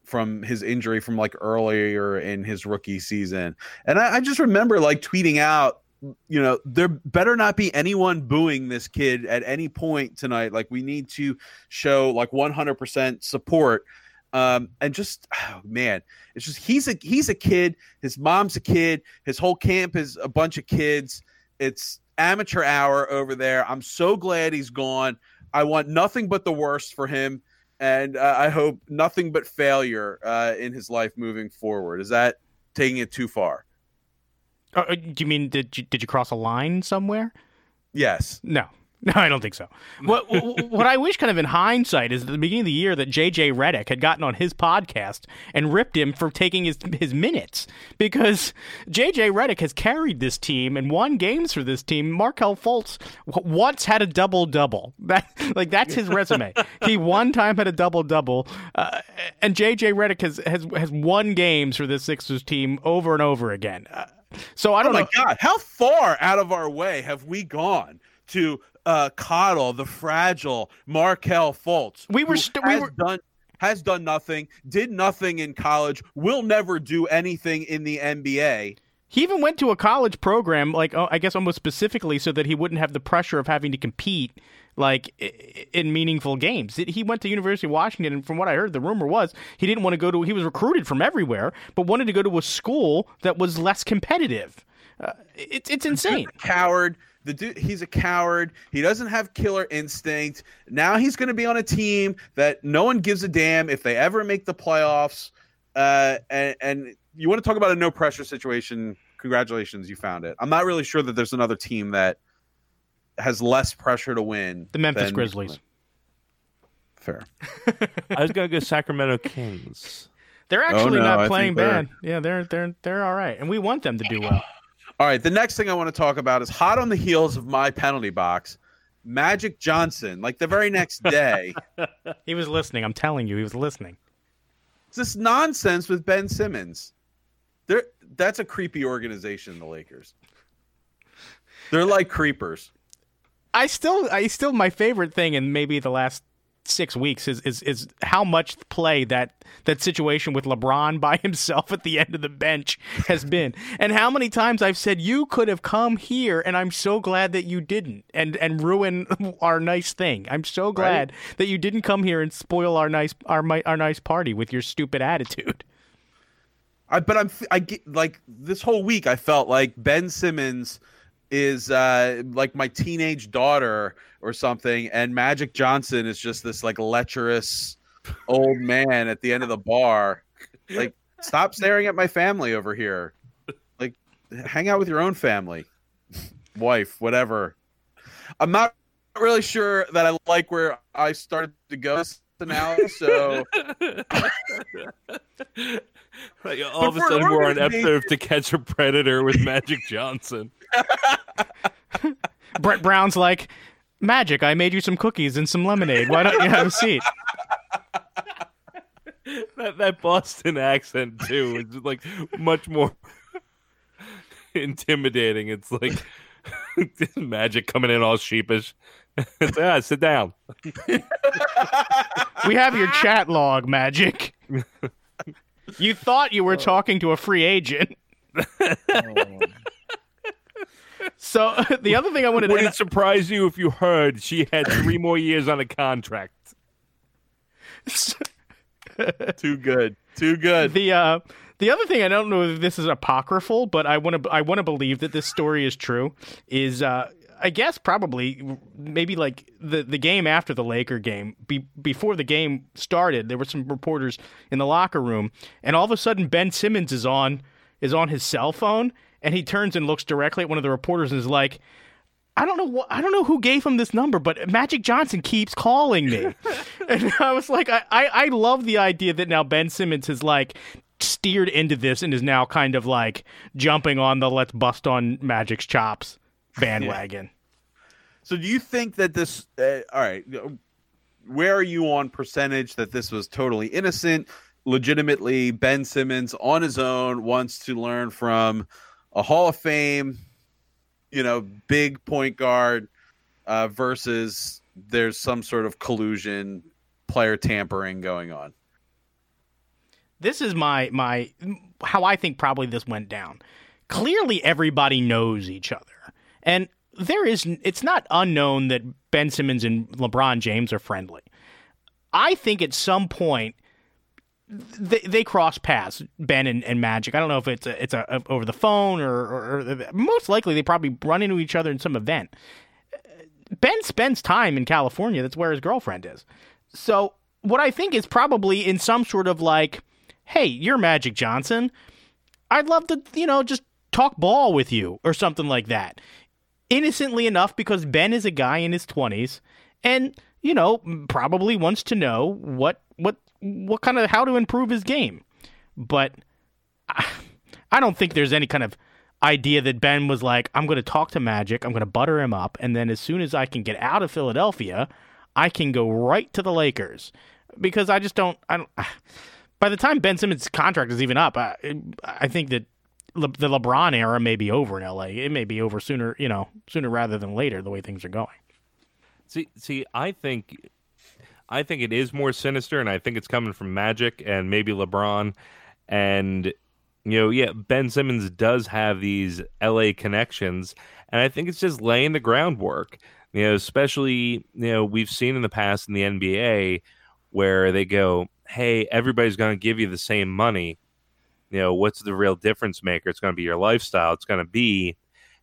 from his injury from like earlier in his rookie season and I, I just remember like tweeting out you know, there better not be anyone booing this kid at any point tonight. Like, we need to show like 100% support. Um, and just [sighs] oh, man, it's just he's a he's a kid. His mom's a kid. His whole camp is a bunch of kids. It's amateur hour over there. I'm so glad he's gone. I want nothing but the worst for him, and uh, I hope nothing but failure uh, in his life moving forward. Is that taking it too far? Uh, uh, do you mean did you, did you cross a line somewhere? Yes. No. No, I don't think so. What what I wish, kind of in hindsight, is at the beginning of the year that JJ Redick had gotten on his podcast and ripped him for taking his his minutes because JJ Redick has carried this team and won games for this team. Markelle Fultz once had a double double. That like that's his resume. he one time had a double double, uh, and JJ Redick has has has won games for this Sixers team over and over again. Uh, so I don't oh my know. God, how far out of our way have we gone to uh, coddle the fragile Markelle Fultz? We were, st- we were done has done nothing, did nothing in college, will never do anything in the NBA. He even went to a college program, like oh, I guess almost specifically, so that he wouldn't have the pressure of having to compete like in meaningful games. He went to University of Washington, and from what I heard, the rumor was he didn't want to go to. He was recruited from everywhere, but wanted to go to a school that was less competitive. Uh, it's it's insane. Coward. The dude, he's a coward. He doesn't have killer instinct. Now he's going to be on a team that no one gives a damn if they ever make the playoffs. Uh, and, and you want to talk about a no pressure situation? Congratulations, you found it. I'm not really sure that there's another team that has less pressure to win. The Memphis Grizzlies. Fair. [laughs] I was gonna go Sacramento Kings. They're actually oh, no, not playing bad. Yeah, they're they're they're all right, and we want them to do well. All right, the next thing I want to talk about is hot on the heels of my penalty box. Magic Johnson, like the very next day. [laughs] he was listening. I'm telling you, he was listening. It's this nonsense with Ben Simmons. They're, that's a creepy organization, the Lakers. They're like creepers. I still, I still, my favorite thing in maybe the last six weeks is is is how much play that that situation with LeBron [laughs] by himself at the end of the bench has been, and how many times I've said you could have come here, and I'm so glad that you didn't, and and ruin [laughs] our nice thing. I'm so glad right? that you didn't come here and spoil our nice our our nice party with your stupid attitude. I, but I'm I get like this whole week I felt like Ben Simmons is uh, like my teenage daughter or something, and Magic Johnson is just this like lecherous old man at the end of the bar. Like, stop staring at my family over here. Like, hang out with your own family, wife, whatever. I'm not really sure that I like where I started to go now, so. [laughs] like, all of a sudden, we're on episode of To Catch a Predator with Magic Johnson. [laughs] Brett Brown's like, Magic, I made you some cookies and some lemonade. Why don't you have a seat? [laughs] that that Boston accent too is like much more intimidating. It's like magic coming in all sheepish. [laughs] It's, ah, sit down. [laughs] We have your chat log, Magic. [laughs] You thought you were talking to a free agent. So the other thing I wanted Would to it surprise you if you heard she had three more years on a contract? Too good. Too good. the uh the other thing I don't know if this is apocryphal, but I want to I want to believe that this story is true. Is uh I guess probably maybe like the the game after the Laker game be, before the game started, there were some reporters in the locker room, and all of a sudden Ben Simmons is on is on his cell phone, and he turns and looks directly at one of the reporters and is like. I don't know what I don't know who gave him this number, but Magic Johnson keeps calling me. [laughs] and I was like, I, I, I love the idea that now Ben Simmons has like steered into this and is now kind of like jumping on the let's bust on Magic's chops bandwagon. So do you think that this? Uh, all right, where are you on percentage that this was totally innocent? Legitimately, Ben Simmons on his own wants to learn from a Hall of Fame, you know, big point guard uh, versus there's some sort of collusion, player tampering going on. This is my my how I think probably this went down. Clearly everybody knows each other. And there is it's not unknown that Ben Simmons and LeBron James are friendly. I think at some point they, they cross paths, Ben and, and Magic. I don't know if it's a, it's a, a over the phone or, or, or most likely they probably run into each other in some event. Ben spends time in California. That's where his girlfriend is. So what I think is probably in some sort of like, hey, you're Magic Johnson. I'd love to, you know, just talk ball with you or something like that. Innocently enough, because Ben is a guy in his twenties and you know probably wants to know what what what kind of how to improve his game. But I, I don't think there's any kind of idea that Ben was like, I'm going to talk to Magic, I'm going to butter him up, and then as soon as I can get out of Philadelphia, I can go right to the Lakers because I just don't. I don't. [sighs] By the time Ben Simmons' contract is even up, I, I think that Le, the LeBron era may be over in LA. It may be over sooner, you know, sooner rather than later. The way things are going. See, see, I think, I think it is more sinister, and I think it's coming from Magic and maybe LeBron, and you know, yeah, Ben Simmons does have these LA connections, and I think it's just laying the groundwork. You know, especially you know we've seen in the past in the NBA where they go, "Hey, everybody's going to give you the same money." You know, what's the real difference maker? It's going to be your lifestyle. It's going to be,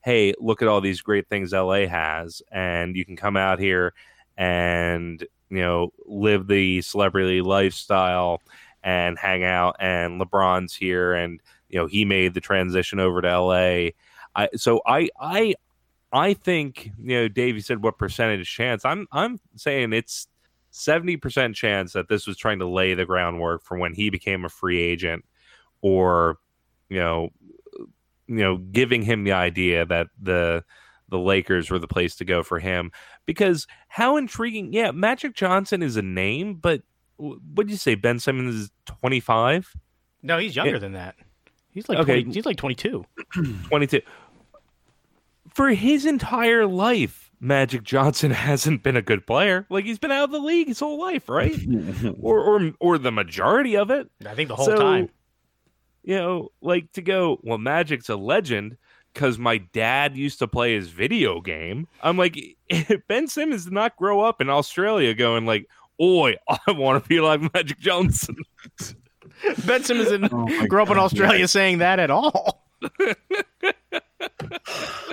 hey, look at all these great things LA has, and you can come out here and you know live the celebrity lifestyle and hang out. And LeBron's here, and you know he made the transition over to LA. I so I I I think you know Dave. You said what percentage chance? I'm I'm saying it's seventy percent chance that this was trying to lay the groundwork for when he became a free agent, or you know, you know, giving him the idea that the the Lakers were the place to go for him. Because how intriguing! Yeah, Magic Johnson is a name, but what you say? Ben Simmons is twenty five. No, he's younger than that. He's like Okay. 20, he's like twenty two. [clears throat] [clears throat] 22. For his entire life, Magic Johnson [laughs] hasn't been a good player. Like he's been out of the league his whole life, right? [laughs] or or or the majority of it. I think the whole So, time. You know, like to go, well, Magic's a legend because my dad used to play his video game. I'm like, [laughs] Ben Simmons did not grow up in Australia going like, Oi, [laughs] I want to be like Magic Johnson. [laughs] Ben Simmons didn't Oh my grow up in God, Australia saying that at all.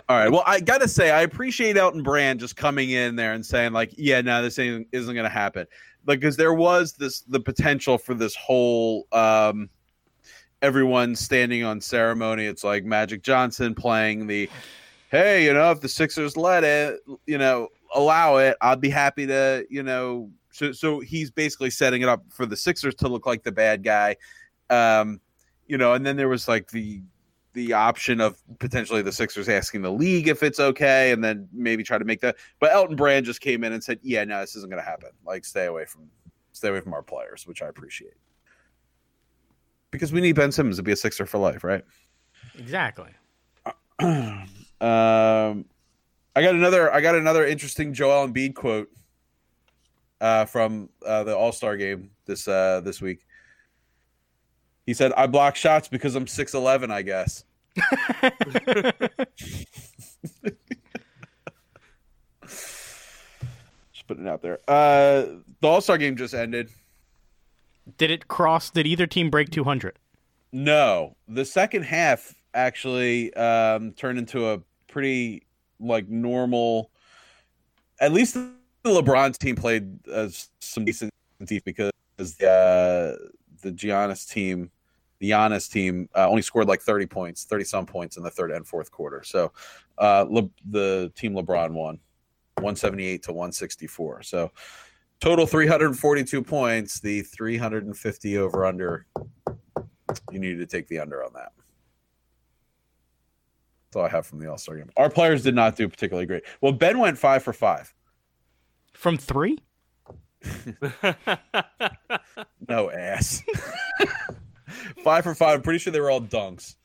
All right. Well, I gotta say, I appreciate Elton Brand just coming in there and saying, like, yeah, no, this ain't, isn't gonna happen. Because there was this the potential for this whole um everyone standing on ceremony. It's like Magic Johnson playing the hey, you know, if the Sixers let it, you know, allow it, I'd be happy to, you know. So, so he's basically setting it up for the Sixers to look like the bad guy, um, you know. And then there was like the the option of potentially the Sixers asking the league if it's okay, and then maybe try to make that. But Elton Brand just came in and said, "Yeah, no, this isn't going to happen. Like, stay away from stay away from our players," which I appreciate. Because we need Ben Simmons to be a Sixer for life, right? Exactly. [clears throat] um, I got another. I got another interesting Joel Embiid quote uh, from uh, the All Star game this uh, this week. He said, "I block shots because I'm six eleven. I guess." [laughs] just putting it out there. Uh, the All Star game just ended. Did it cross? Did either team break 200? No, the second half actually um, turned into a pretty like normal. At least the LeBron's team played uh, some decent defense because uh, the Giannis team, the Giannis team, uh, only scored like thirty points, thirty some points in the third and fourth quarter. So uh, Le- the team LeBron won, one seventy eight to one sixty four. So total three hundred forty two points. The three hundred and fifty over under. You needed to take the under on that. That's all I have from the All Star game. Our players did not do particularly great. Well, Ben went five for five. From three? [laughs] No ass. [laughs] five for five. I'm pretty sure they were all dunks.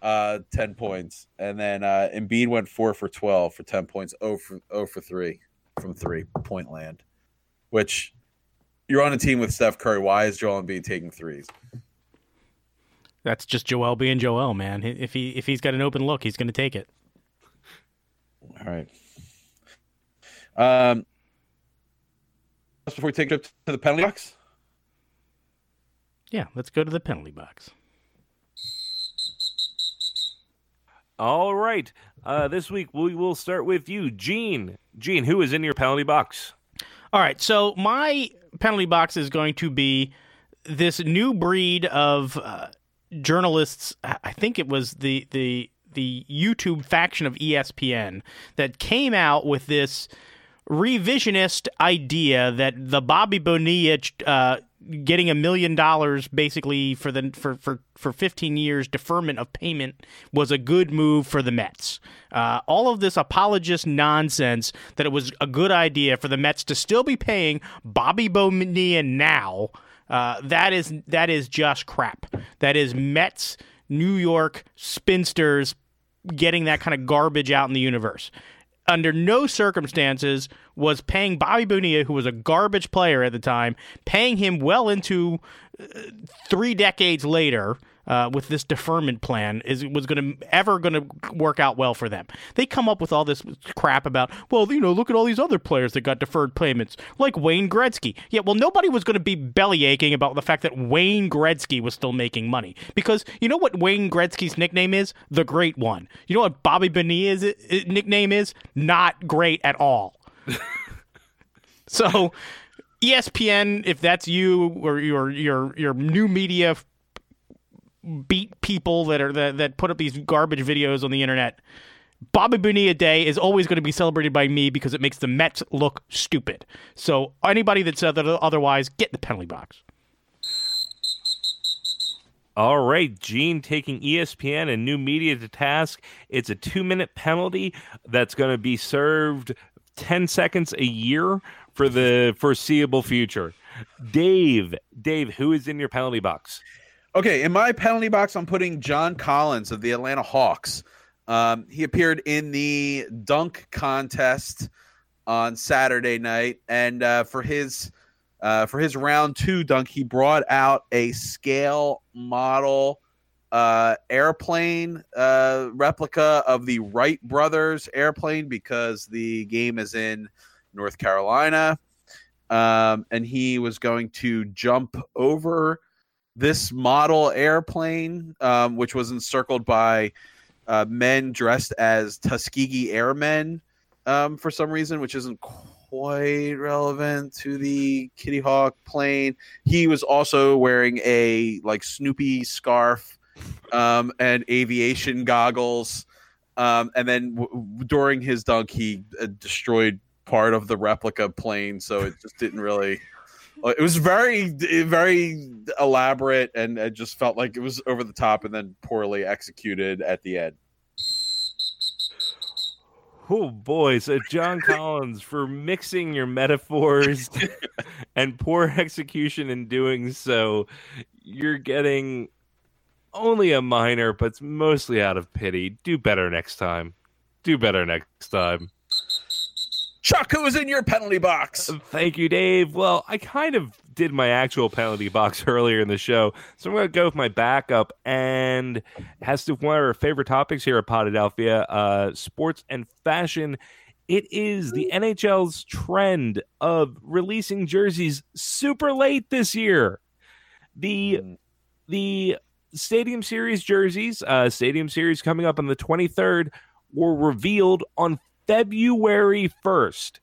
Uh, ten points, and then uh, Embiid went four for twelve for ten points. Oh for oh for three from three point land. Which you're on a team with Steph Curry. Why is Joel Embiid taking threes? That's just Joel being Joel, man. If he if he's got an open look, he's going to take it. All right. Um, just before we take it up to the penalty box. Yeah, let's go to the penalty box. All right. Uh, this week we will start with you, Gene. Gene, who is in your penalty box? All right, so my penalty box is going to be this new breed of uh, journalists. I think it was the the the YouTube faction of ESPN that came out with this revisionist idea that the Bobby Bonilla uh, getting a million dollars basically for the for, for for 15 years deferment of payment was a good move for the Mets. Uh, all of this apologist nonsense that it was a good idea for the Mets to still be paying Bobby Bonilla now. Uh, that is that is just crap. That is Mets, New York spinsters getting that kind of garbage out in the universe under no circumstances was paying Bobby Bonilla, who was a garbage player at the time, paying him well into uh, three decades later. Uh, with this deferment plan, is was going to ever going to work out well for them? They come up with all this crap about, well, you know, look at all these other players that got deferred payments, like Wayne Gretzky. Yeah, well, nobody was going to be belly aching about the fact that Wayne Gretzky was still making money because you know what Wayne Gretzky's nickname is? The Great One. You know what Bobby Bonilla's uh, nickname is? Not great at all. [laughs] so, ESPN, if that's you or your your your new media beat people that are that, that put up these garbage videos on the internet. Bobby Bonilla Day is always going to be celebrated by me because it makes the Mets look stupid. So anybody that said that otherwise, get the penalty box. All right, Gene taking ESPN and new media to task. It's a two minute penalty that's going to be served 10 seconds a year for the foreseeable future. Dave, Dave, who is in your penalty box? Okay, in my penalty box, I'm putting John Collins of the Atlanta Hawks. Um, he appeared in the dunk contest on Saturday night, and uh, for his uh, for his round two dunk, he brought out a scale model uh, airplane uh, replica of the Wright brothers airplane because the game is in North Carolina, um, and he was going to jump over this model airplane, um, which was encircled by uh, men dressed as Tuskegee Airmen um, for some reason, which isn't quite relevant to the Kitty Hawk plane. He was also wearing a like Snoopy scarf um, and aviation goggles. Um, and then w- during his dunk, he uh, destroyed part of the replica plane, so it just didn't really. Uh, It was very, very elaborate, and it just felt like it was over the top and then poorly executed at the end. Oh boy, so John [laughs] Collins for mixing your metaphors [laughs] and poor execution in doing so. You're getting only a minor, but it's mostly out of pity. Do better next time. Do better next time. Chuck, who is in your penalty box? Thank you, Dave. Well, I kind of did my actual penalty box [laughs] earlier in the show, so I'm going to go with my backup, and has to one of our favorite topics here at Podadelphia, uh, sports and fashion. It is the NHL's trend of releasing jerseys super late this year. The Mm. the Stadium Series jerseys, uh, Stadium Series coming up on the 23rd, were revealed on February 1st.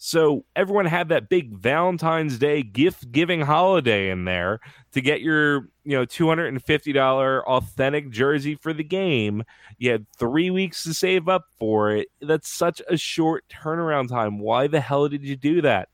So everyone had that big Valentine's Day gift giving holiday in there to get your, you know, $250 authentic jersey for the game. You had three weeks to save up for it. That's such a short turnaround time. Why the hell did you do that?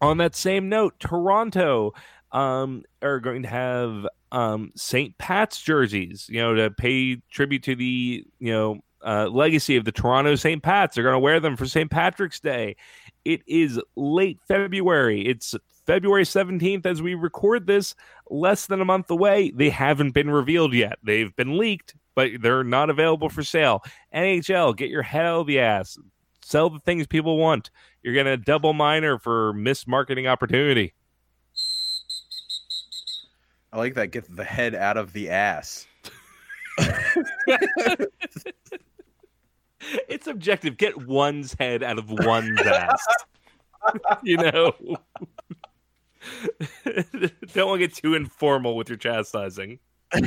On that same note, Toronto um, are going to have um, St. Pat's jerseys, you know, to pay tribute to the, you know, uh, legacy of the Toronto St. Pats. They're going to wear them for St. Patrick's Day. It is late February. It's February 17th as we record this, less than a month away. They haven't been revealed yet. They've been leaked, but they're not available for sale. NHL, get your head out of the ass. Sell the things people want. You're going to double minor for missed marketing opportunity. I like that. Get the head out of the ass. [laughs] [laughs] it's objective. Get one's head out of one's [laughs] ass. you know? [laughs] Don't want to get too informal with your chastising. [laughs]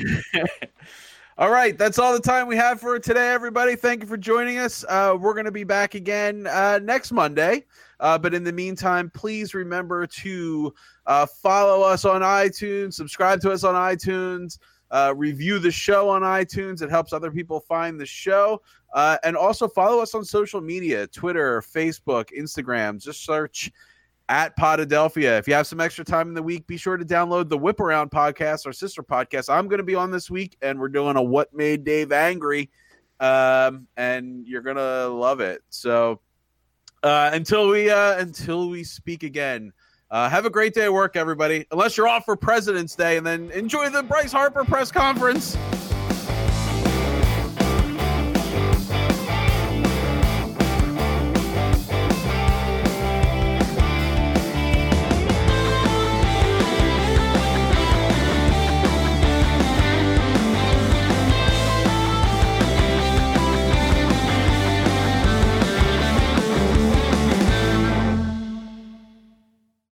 All right, that's all the time we have for today, everybody. Thank you for joining us. Uh, we're going to be back again uh, next Monday. Uh, but in the meantime, please remember to uh, follow us on iTunes, subscribe to us on iTunes, uh, review the show on iTunes. It helps other people find the show. Uh, and also follow us on social media Twitter, Facebook, Instagram. Just search at Podadelphia. If you have some extra time in the week, be sure to download the Whip Around podcast, our sister podcast. I'm going to be on this week, and we're doing a What Made Dave Angry, um, and you're going to love it. So uh, until we uh, until we speak again, uh, have a great day at work, everybody. Unless you're off for President's Day, and then enjoy the Bryce Harper press conference.